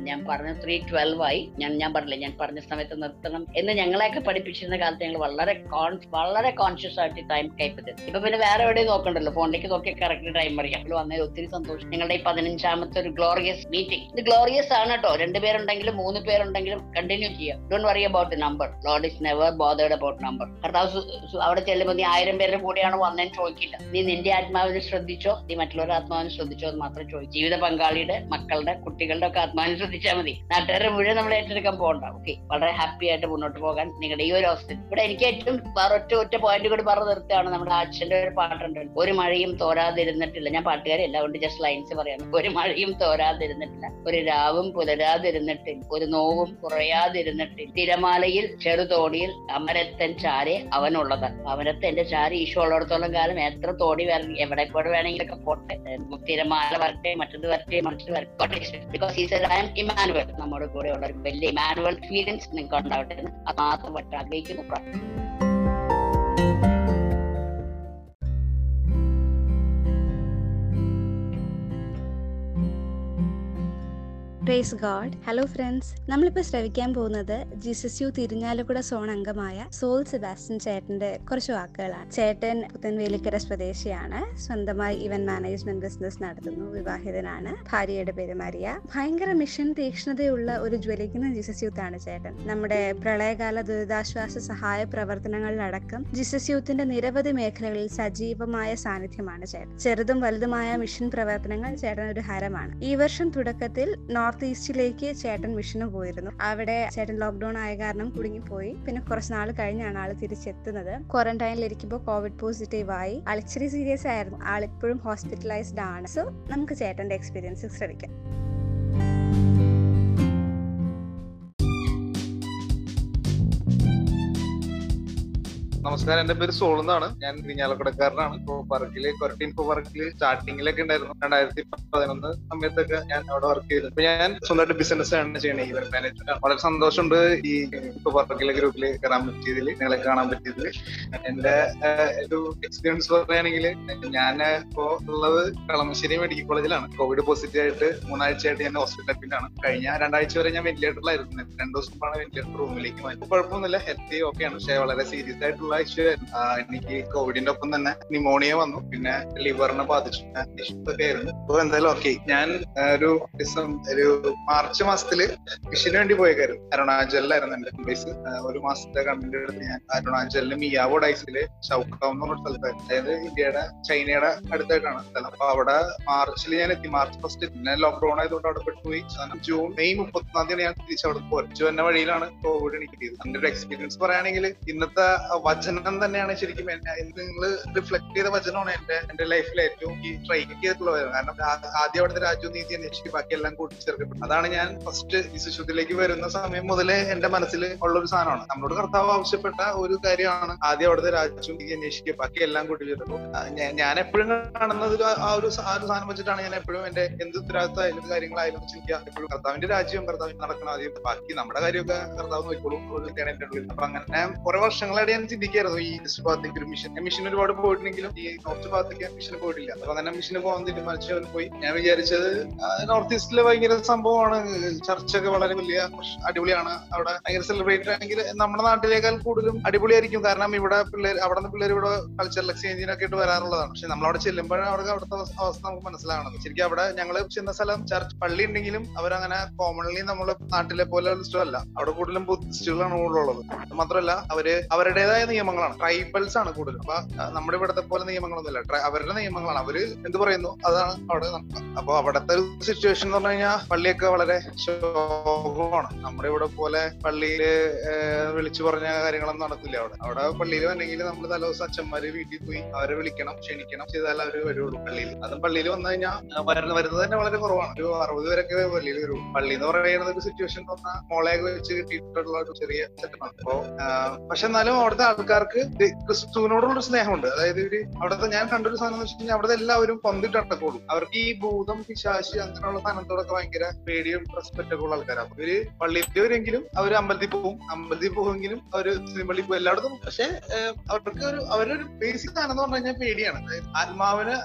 ഞാൻ പറഞ്ഞ ത്രീ ട്വൽവ് ആയി. ഞാൻ ഞാൻ പറഞ്ഞില്ല ഞാൻ പറഞ്ഞ സമയത്ത് നിർത്തണം എന്ന് ഞങ്ങളെയൊക്കെ പഠിപ്പിച്ചിരുന്ന കാലത്ത് ഞങ്ങൾ വളരെ വളരെ കോൺഷ്യസ് ആയിട്ട് ടൈം കൈപ്പത് ഇപ്പൊ പിന്നെ വേറെ എവിടെയും നോക്കണ്ടല്ലോ. ഫോണിലേക്ക് നോക്കി കറക്റ്റ് ടൈം അറിയാം അപ്പോൾ വന്നതിൽ ഒത്തിരി സന്തോഷം. നിങ്ങളുടെ ഈ പതിനഞ്ചാമത്തെ ഒരു ഗ്ലോറിയസ് മീറ്റിംഗ് ഇത് ഗ്ലോറിയസ് ആണ് കേട്ടോ രണ്ടുപേരുണ്ടെങ്കിലും മൂന്ന് പേരുണ്ടെങ്കിലും കണ്ടിന്യൂ ചെയ്യാം. Don't worry about number Lord is never bothered about number കർത്താവ് അവിടെ ചെല്ലുമ്പോൾ നീ ആയിരം പേരുടെ കൂടെയാണ് വന്നതെന്ന് ചോദിക്കില്ല. നീ നിന്റെ ആത്മാവിനെ ശ്രദ്ധിച്ചോ? നീ മറ്റുള്ളവരുടെ ആത്മാവിനെ ശ്രദ്ധിച്ചോ എന്ന് മാത്രം ചോദിച്ചു ജീവിത പങ്കാളിയുടെ മക്കളുടെ കുട്ടികളുടെ ഒക്കെ ആത്മാവിനെ ശ്രദ്ധിച്ചാൽ മതി. നാട്ടുകാരുടെ മുഴുവൻ നമ്മൾ ഏറ്റെടുക്കാൻ പോകണ്ട. ഓക്കെ വളരെ ഹാപ്പി ആയിട്ട് മുന്നോട്ട് പോകാൻ നിങ്ങളുടെ ഈ ഒരു അവസ്ഥ ഇവിടെ എനിക്ക് ഏറ്റവും ഒറ്റ ഒറ്റ പോയിന്റ് കൂടി പറഞ്ഞു നിർത്തുകയാണ് നമ്മുടെ അച്ഛന്റെ ഒരു പാട്ടുണ്ട് ഒരു മഴയും തോരാതിരുന്നിട്ടില്ല. ഞാൻ പാട്ടുകാരല്ല അതുകൊണ്ട് ജസ്റ്റ് ലൈൻസ് പറയാണ്. ഒരു മഴയും തോരാതിരുന്നിട്ടില്ല. ഒരു രാവും പുലരാതിരുന്നിട്ടില്ല. ഒരു നോവും കുറയാതിരുന്നിട്ടില്ല. തിരമാലയിൽ ചെറുതോണിയിൽ അമരത്തൻ ചാരെ അവനുള്ളത്. അമരത്തന്റെ ചാരി ഈശോ ഉള്ളിടത്തോളം കാലം എത്ര തോടി വരണം എവിടെ കൂടെ വേണമെങ്കിലൊക്കെ പോട്ടെ. തിരമാല വരട്ടെ മറ്റത് വരട്ടെ മറ്റത് വരട്ടെ. ബിക്കോസ് ഈസ് ഇമാനുവൽ നമ്മുടെ കൂടെ ഉള്ള ഒരു വലിയ ഇമാനുവൽ ഫീലിങ്സ് നിങ്ങൾക്ക് ഉണ്ടാവട്ടെ എന്ന് മാത്രമായിട്ട് ആഗ്രഹിക്കുന്നു. പ്രാർത്ഥിക്കുന്നു. പ്രേസ് ഗാഡ് ഹലോ ഫ്രണ്ട്സ് നമ്മളിപ്പോൾ ശ്രവിക്കാൻ പോകുന്നത് ജീസസ് യു തിരിഞ്ഞാലക്കുട സോൺ അംഗമായ സോൾ സെബാസ്റ്റ്യൻ ചേട്ടന്റെ കുറച്ച് വാക്കുകളാണ്. ചേട്ടൻ പുത്തൻവേലിക്കര സ്വദേശിയാണ്. സ്വന്തമായി ഇവൻ മാനേജ്മെന്റ് ബിസിനസ് നടത്തുന്നു. വിവാഹിതനാണ്. ഭാര്യയുടെ പേര് മരിയ. ഭയങ്കര മിഷൻ തീക്ഷ്ണതയുള്ള ഒരു ജ്വലിക്കുന്ന ജീസസ് യൂത്ത് ആണ് ചേട്ടൻ. നമ്മുടെ പ്രളയകാല ദുരിതാശ്വാസ സഹായ പ്രവർത്തനങ്ങളിലടക്കം ജീസസ് യൂത്തിന്റെ നിരവധി മേഖലകളിൽ സജീവമായ സാന്നിധ്യമാണ് ചേട്ടൻ. ചെറുതും വലുതുമായ മിഷൻ പ്രവർത്തനങ്ങൾ ചേട്ടൻ ഒരു ഹരമാണ്. ഈ വർഷം തുടക്കത്തിൽ ഈസ്റ്റിലേക്ക് ചേട്ടൻ മിഷന് പോയിരുന്നു. അവിടെ ചേട്ടൻ ലോക്ക്ഡൌൺ ആയ കാരണം കുടുങ്ങിപ്പോയി. പിന്നെ കുറച്ച് നാൾ കഴിഞ്ഞാണ് ആൾ തിരിച്ചെത്തുന്നത്. ക്വാറന്റൈനിൽ ഇരിക്കുമ്പോൾ കോവിഡ് പോസിറ്റീവ് ആയി. ആളിച്ചിരി സീരിയസ് ആയിരുന്നു. ആളിപ്പോഴും ഹോസ്പിറ്റലൈസ്ഡ് ആണ്. സോ നമുക്ക് ചേട്ടന്റെ എക്സ്പീരിയൻസ് ശ്രമിക്കാം നമസ്കാരം. എന്റെ പേര് സോൾ എന്നാണ്. ഞാൻ ഇരിഞ്ഞാലക്കുടക്കാരനാണ് ഇപ്പോ വർക്കിൽ കൊരട്ടി ഇൻഫോ വർക്കിൽ സ്റ്റാർട്ടിങ്ങിലൊക്കെ ഉണ്ടായിരുന്നു. രണ്ടായിരത്തി പതിനൊന്ന് സമയത്തൊക്കെ ഞാൻ അവിടെ വർക്ക് ചെയ്തു. ഇപ്പൊ ഞാൻ സ്വന്തമായിട്ട് ബിസിനസ് ആണ് ചെയ്യണേ ഇവന്റ് മാനേജ്മെന്റ് വളരെ സന്തോഷമുണ്ട് ഈ ഇപ്പോ വർക്കിലെ ഗ്രൂപ്പിൽ കയറാൻ പറ്റിയതിൽ നിങ്ങളെ കാണാൻ പറ്റിയതിൽ എന്റെ ഒരു എക്സ്പീരിയൻസ് പറയുകയാണെങ്കിൽ ഞാൻ ഇപ്പോ ഉള്ളത് കളമശ്ശേരി മെഡിക്കൽ കോളേജിലാണ് കോവിഡ് പോസിറ്റീവ് ആയിട്ട് മൂന്നാഴ്ചയായിട്ട് ഞാൻ ഹോസ്പിറ്റൽ അഡ്മിറ്റാണ് കഴിഞ്ഞ രണ്ടാഴ്ച വരെ ഞാൻ വെന്റിലേറ്ററിലായിരുന്നു രണ്ടു ദിവസം വെന്റിലേറ്റർ റൂമിലേക്ക് മാറ്റി. കുഴപ്പമൊന്നുമില്ല. ഹെൽത്തി ഓക്കെയാണ് പക്ഷേ വളരെ സീരിയസ് ആയിട്ടുള്ള ഇഷ്യൂ എനിക്ക് കോവിഡിന്റെ ഒപ്പം തന്നെ ന്യൂമോണിയ വന്നു. പിന്നെ ലിവറിനെ ബാധിച്ചു. ആയിരുന്നു. അപ്പൊ എന്തായാലും ഓക്കെ ഞാൻ ഒരു ദിവസം ഒരു മാർച്ച് മാസത്തിൽ കൃഷിന് വേണ്ടി പോയ കാര്യം അരുണാചലിലായിരുന്നു എന്റെ ബേസ് ഒരു മാസത്തെ കണ്ടന്റ് എടുത്ത് ഞാൻ അരുണാചലിലെ മിയാവോ ഡൈസിൽ ചൗക്കാവ് എന്ന് പറഞ്ഞ സ്ഥലത്തായിരുന്നു. അതായത് ഇന്ത്യയുടെ ചൈനയുടെ അടുത്തായിട്ടാണ് സ്ഥലം. അപ്പൊ അവിടെ മാർച്ചിൽ ഞാൻ എത്തി. മാർച്ച് ഫസ്റ്റ് പിന്നെ ലോക്ക്ഡൌൺ ആയതുകൊണ്ട് അവിടെ പെട്ടുപോയി. ജൂൺ മെയ് മുപ്പത്തൊന്നാം തീയതി ഞാൻ തിരിച്ച് അവിടെ പോയി വഴിയിലാണ് കോവിഡ് എനിക്ക് അതിന്റെ ഒരു എക്സ്പീരിയൻസ് പറയുകയാണെങ്കിൽ ഇന്നത്തെ വചനം തന്നെയാണ് ശരിക്കും നിങ്ങൾ റിഫ്ലക്ട് ചെയ്ത വചനമാണ് എന്റെ എന്റെ ലൈഫിൽ ഏറ്റവും ഈ ട്രൈ ചെയ്തിട്ടുള്ള വചനം കാരണം ആദ്യം അവിടുത്തെ രാജ്യവും നീതി അന്വേഷിച്ച് ബാക്കി എല്ലാം കൂട്ടിച്ചേർക്കപ്പെട്ടു അതാണ് ഞാൻ ഫസ്റ്റ് ഈ ശിശുദ്ധിലേക്ക് വരുന്ന സമയം മുതലേ എന്റെ മനസ്സിൽ ഉള്ള ഒരു സാധനമാണ്. നമ്മളോട് കർത്താവ് ആവശ്യപ്പെട്ട ഒരു കാര്യമാണ് ആദ്യം അവിടുത്തെ രാജ്യം നീതി അന്വേഷിക്കുക ബാക്കി എല്ലാം കൂട്ടിച്ചേർക്കും ഞാൻ എപ്പോഴും കാണുന്നത് ആ ഒരു സാധനം വെച്ചിട്ടാണ് ഞാൻ എപ്പോഴും എന്റെ എന്ത് ഉത്തരവാദിത്തമായാലും കാര്യങ്ങളായാലും ചിന്തിക്കുക. എപ്പോഴും കർത്താവിന്റെ രാജ്യം കർത്താവിന് നടക്കണം ആദ്യം. ബാക്കി നമ്മുടെ കാര്യമൊക്കെ കർത്താവ് നോക്കിക്കോളും. അപ്പൊ അങ്ങനെ കുറെ വർഷങ്ങളായിട്ട് ഞാൻ ചിന്തിക്കായിരുന്നു ഈ ഭാഗത്തേക്ക് ഒരു മിഷൻ മിഷൻ ഒരുപാട് പോയിട്ടുണ്ടെങ്കിലും ഈ നോർത്ത് ഭാഗത്തേക്ക് മിഷൻ പോയിട്ടില്ല. അപ്പൊ തന്നെ മിഷന് പോകാൻ തീരുമാനിച്ചു പോയി. ഞാൻ വിചാരിച്ചത് നോർത്ത് ഈസ്റ്റിലെ ഭയങ്കര സംഭവമാണ്. ചർച്ചൊക്കെ വളരെ വലിയ അടിപൊളിയാണ്. അവിടെ ഭയങ്കര സെലിബ്രേറ്റ് ആണെങ്കിൽ നമ്മുടെ നാട്ടിലേക്കാൾ കൂടുതലും അടിപൊളിയായിരിക്കും. കാരണം ഇവിടെ പിള്ളേർ അവിടെ നിന്ന് പിള്ളേർ ഇവിടെ കൾച്ചറൽ എക്സ്ചേഞ്ചിനൊക്കെ ആയിട്ട് വരാറുള്ളതാണ്. പക്ഷെ നമ്മൾ അവിടെ ചെല്ലുമ്പോഴാണ് അവർക്ക് അവിടുത്തെ അവസ്ഥ നമുക്ക് മനസ്സിലാകണം ശരിക്കും അവിടെ ഞങ്ങൾ ചെന്ന സ്ഥലം ചർച്ച് പള്ളി ഉണ്ടെങ്കിലും അവരങ്ങനെ കോമൺലി നമ്മുടെ നാട്ടിലെ പോലെ ഇഷ്ടമല്ല അവിടെ കൂടുതലും ബുദ്ധിസ്റ്റുകളാണ് കൂടുതലുള്ളത്. മാത്രമല്ല അവർ അവരുടേതായ നിയമങ്ങളാണ്. ട്രൈബൽസ് ആണ് കൂടുതൽ അപ്പൊ നമ്മുടെ ഇവിടത്തെ പോലെ നിയമങ്ങളൊന്നുമില്ല. അവരുടെ നിയമങ്ങളാണ്. അവർ എന്ത് പറയുന്നു? അതാണ് അവിടെ അപ്പൊ അവിടത്തെ ഒരു സിറ്റുവേഷൻ എന്ന് പറഞ്ഞു കഴിഞ്ഞാൽ പള്ളിയൊക്കെ വളരെ ശോകമാണ്. നമ്മുടെ ഇവിടെ പോലെ പള്ളിയിൽ വിളിച്ചു പറഞ്ഞ കാര്യങ്ങളൊന്നും നടക്കില്ല അവിടെ. അവിടെ പള്ളിയിൽ വന്നെങ്കിൽ നമ്മൾ തലേദിവസം അച്ഛന്മാര് വീട്ടിൽ പോയി അവരെ വിളിക്കണം ക്ഷണിക്കണം ചെയ്താൽ അവർ വരുള്ളൂ പള്ളിയിൽ. അതും പള്ളിയിൽ വന്നു കഴിഞ്ഞാൽ വരുന്നത് തന്നെ വളരെ കുറവാണ്. ഒരു അറുപത് പേരൊക്കെ പള്ളിയിൽ വരും. പള്ളി എന്ന് പറയുന്ന ഒരു സിറ്റുവേഷൻ എന്ന് പറഞ്ഞാൽ മോളെയൊക്കെ വെച്ച് കിട്ടിയിട്ടുള്ള ഒരു ചെറിയ സെറ്റപ്പാണ് അപ്പോ പക്ഷെ എന്നാലും അവിടുത്തെ ആൾക്കാർക്ക് ക്രിസ്തുവിനോടുള്ള സ്നേഹമുണ്ട്. അതായത് ഇവർ അവിടുത്തെ ഞാൻ കണ്ടൊരു സാധനം എന്ന് വെച്ച് കഴിഞ്ഞാൽ അവിടുത്തെ എല്ലാവരും പന്തിട്ട് അവർക്ക് ഈ ഭൂതം പിശാശി അങ്ങനെയുള്ള സാധനത്തോടൊക്കെ ഭയങ്കര പേടിയും റെസ്പെക്ട് ഒക്കെ ഉള്ള ആൾക്കാരാണ് അപ്പൊ ഇവർ പള്ളിയിൽ വരുമെങ്കിലും അവർ അമ്പലത്തിൽ പോകും അമ്പലത്തിൽ പോകുമെങ്കിലും അവർ സിനിമകളിൽ പോകും എല്ലായിടത്തും പക്ഷെ അവർക്ക് ഒരു അവരൊരു ബേസിക് സാധനം എന്ന് പറഞ്ഞു കഴിഞ്ഞാൽ പേടിയാണ്. ആത്മാവിന്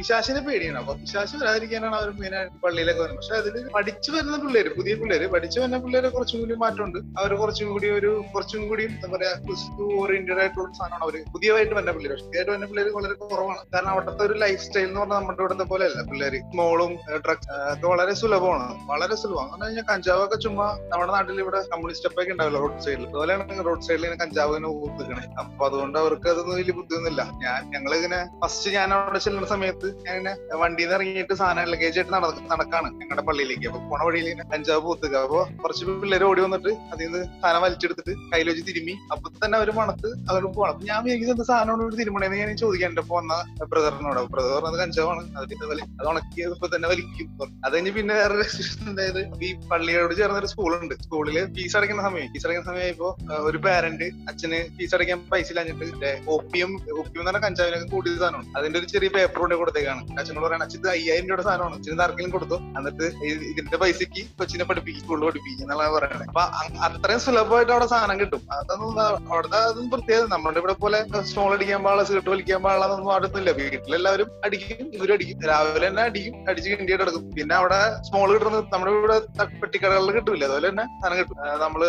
പിശാശിനെ പേടിയാണ്. അപ്പൊ പിശാശി വരാതിരിക്കാനാണ് അവർ മെയിൻ ആയിട്ട് പള്ളിയിലൊക്കെ വരുന്നത്. പക്ഷെ അതിൽ പഠിച്ചു വരുന്ന പിള്ളേര് പുതിയ പിള്ളേര് പഠിച്ചു വരുന്ന പിള്ളേര് കുറച്ചും കൂടി മാറ്റമുണ്ട്. അവർ കുറച്ചും കൂടി ഒരു കുറച്ചും കൂടി എന്താ പറയാ ക്രിസ്തു ഓറിയന്റഡ് ആയിട്ടുള്ള സാധനമാണ് അവർ. പുതിയതായിട്ട് വന്ന പിള്ളേർ പുതിയതായിട്ട് വന്ന പിള്ളേർ വളരെ കുറവാണ്. കാരണം അവിടുത്തെ ഒരു ലൈഫ് സ്റ്റൈൽ എന്ന് പറഞ്ഞാൽ നമ്മുടെ ഇവിടുത്തെ പോലെ അല്ല. പിള്ളേര് മോളും ഡ്രഗ്സ് ഒക്കെ വളരെ സുലഭമാണ്. വളരെ സുലഭം. എന്ന് കഴിഞ്ഞാൽ കഞ്ചാവൊക്കെ ചുമ്മാ നമ്മുടെ നാട്ടിൽ ഇവിടെ കമ്മ്യൂണിസ്റ്റ് ഒക്കെ ഉണ്ടാവില്ല റോഡ് സൈഡിൽ അതുപോലെയാണ് റോഡ് സൈഡിൽ ഇങ്ങനെ കഞ്ചാവ് ഇങ്ങനെ ഊത്തിക്കണേ അപ്പൊ അതുകൊണ്ട് അവർക്ക് അതൊന്നും വലിയ ബുദ്ധിയൊന്നുമില്ല. ഞാൻ ഞങ്ങൾ ഇങ്ങനെ ഫസ്റ്റ് ഞാൻ അവിടെ ചെല്ലുന്ന സമയത്ത് ഞാൻ ഇങ്ങനെ വണ്ടിയിൽ നിന്ന് ഇറങ്ങിയിട്ട് സാധനം ലഗേജ് ആയിട്ട് നടക്ക നടക്കാണ് ഞങ്ങളുടെ പള്ളിയിലേക്ക്. അപ്പൊ പോണ വഴിയിൽ ഇങ്ങനെ കഞ്ചാവ് പൂത്തുക. അപ്പൊ കുറച്ച് പിള്ളേർ ഓടി വന്നിട്ട് അതിൽ നിന്ന് സാധനം വലിച്ചെടുത്തിട്ട് കയ്യിൽ വെച്ച് തിരുമ്മി. അപ്പൊ തന്നെ അവർ മണത്ത് അവർ പോകണം അപ്പൊ ഞാൻ എനിക്ക് സാധനമാണ് ഒരു തിരുമണേന്ന് ഞാൻ ചോദിക്കാൻ എന്റെ വന്ന ബ്രദറിനോട്. ബ്രദർ പറഞ്ഞത് കഞ്ചാവാണ്. അതിന്റെ വലി അത് ഉണക്കിയപ്പോ തന്നെ വലിക്കും. അത് കഴിഞ്ഞ് പിന്നെ വേറെ അതായത് ഈ പള്ളിയോട് ചേർന്ന ഒരു സ്കൂളുണ്ട്. സ്കൂളിൽ ഫീസ് അടയ്ക്കുന്ന സമയം. ഫീസ് അടയ്ക്കുന്ന സമയമായപ്പോ ഒരു പാരന്റ് അച്ഛന് ഫീസ് അടയ്ക്കാൻ പൈസ ഇല്ലാഞ്ഞിട്ട് ഒപ്പിയും ഒപ്പിയും എന്ന് പറഞ്ഞാൽ കഞ്ചാവിനൊക്കെ കൂട്ടിയ സാധനമാണ്. അതിന്റെ ഒരു ചെറിയ പേപ്പർ കൊണ്ട് കൊടുത്തേക്കാണ്. അച്ഛനോട് പറയണം അച്ഛൻ അയ്യായിരം രൂപയുടെ സാധനമാണ്. അച്ഛന് ആർക്കെങ്കിലും കൊടുത്തു? എന്നിട്ട് ഇത് ഇതിന്റെ പൈസക്ക് കൊച്ചിനെ പഠിപ്പിക്കും സ്കൂളിൽ പഠിപ്പിക്കും എന്നുള്ള പറയുന്നത് അപ്പൊ അത്രയും സുലഭമായിട്ട് അവിടെ സാധനം കിട്ടും. അതൊന്നും അവിടുത്തെ പ്രത്യേകത നമ്മുടെ ഇവിടെ പോലെ സ്റ്റോൾ അടിക്കാൻ പാടില്ല സിഗരറ്റ് വലിക്കാൻ പാടില്ല എന്നൊന്നും അടുത്തില്ല വീട്ടിലെല്ലാവരും അടിക്കും ഇവരും അടിക്കും. രാവിലെ തന്നെ അടിക്കും അടിച്ച് കിണ്ടിയിട്ട് എടുക്കും പിന്നെ അവിടെ സ്മോൾ കിട്ടുന്നത് നമ്മുടെ ഇവിടെ പെട്ടിക്കടകളിൽ കിട്ടില്ല അതുപോലെ തന്നെ സാധനം കിട്ടും. നമ്മൾ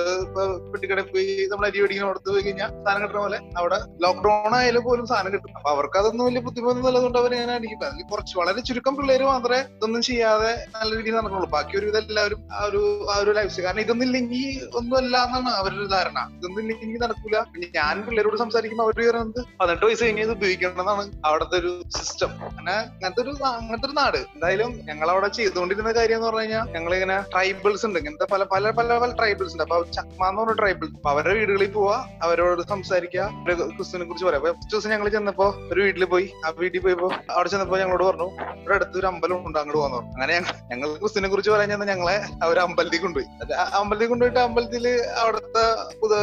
പെട്ടിക്കടയിൽ പോയി നമ്മൾ അരി മേടിക്കുന്ന അടുത്ത് പോയി കഴിഞ്ഞാൽ സാധനം കിട്ടുന്ന പോലെ അവിടെ ലോക്ക്ഡൌൺ ആയാലും പോലും സാധനം കിട്ടും. അപ്പൊ അവർക്ക് അതൊന്നും വലിയ ബുദ്ധിമുട്ടൊന്നും ഉള്ളതുകൊണ്ട് അവർ ഇങ്ങനെ അടിക്കും. അതിൽ കുറച്ച് വളരെ ചുരുക്കം പിള്ളേര് മാത്രമേ ഇതൊന്നും ചെയ്യാതെ നല്ല രീതിയിൽ നടക്കുള്ളൂ ബാക്കി ഒരു ഇതെല്ലാവരും ആ ഒരു ആ ഒരു ലൈഫ് കാരണം ഇതൊന്നും ഇല്ലെങ്കിൽ ഒന്നും അല്ല എന്നാണ് അവരുടെ ധാരണ. ഇതൊന്നും ഇല്ലെങ്കിൽ നടക്കൂല. ഞാൻ പിള്ളേരോട് സംസാരിക്കുമ്പോൾ അവർ പറയുന്നത് പതിനെട്ട് വയസ്സ് കഴിഞ്ഞ് ഇത് ഉപയോഗിക്കണം എന്നാണ് അവിടുത്തെ ഒരു സിസ്റ്റം അങ്ങനെ അങ്ങനത്തെ ഒരു അങ്ങനത്തെ ഒരു നാട്. എന്തായാലും ഞങ്ങൾ അവിടെ ചെയ്തുകൊണ്ടിരുന്ന കാര്യം എന്ന് പറഞ്ഞു കഴിഞ്ഞാൽ ഞങ്ങൾ ഇങ്ങനെ ട്രൈബിൾസ് ഉണ്ട്. ഇങ്ങനത്തെ പല പല പല പല ട്രൈബിൾസ് ഉണ്ട്. അപ്പൊ ചക്മ എന്ന് പറഞ്ഞ ട്രൈബിൾ അപ്പൊ അവരുടെ വീടുകളിൽ പോവാ അവരോട് സംസാരിക്കുക ക്രിസ്തുവിനെ കുറിച്ച് പറയാം. അപ്പൊ ഫസ്റ്റ് ദിവസം ഞങ്ങൾ ചെന്നപ്പോ ഒരു വീട്ടിൽ പോയി. ആ വീട്ടിൽ പോയപ്പോ അവിടെ ചെന്നപ്പോ ഞങ്ങളോട് പറഞ്ഞു ഇവിടെ അടുത്ത് ഒരു അമ്പലം ഉണ്ട് അങ്ങോട്ട് പറഞ്ഞു. അങ്ങനെ ഞങ്ങൾ ക്രിസ്തുവിനെ കുറിച്ച് പറയാൻ ഞങ്ങളെ അവർ അമ്പലത്തിൽ കൊണ്ടുപോയി. അമ്പലത്തിൽ കൊണ്ടുപോയിട്ട് അമ്പലത്തിൽ അവിടുത്തെ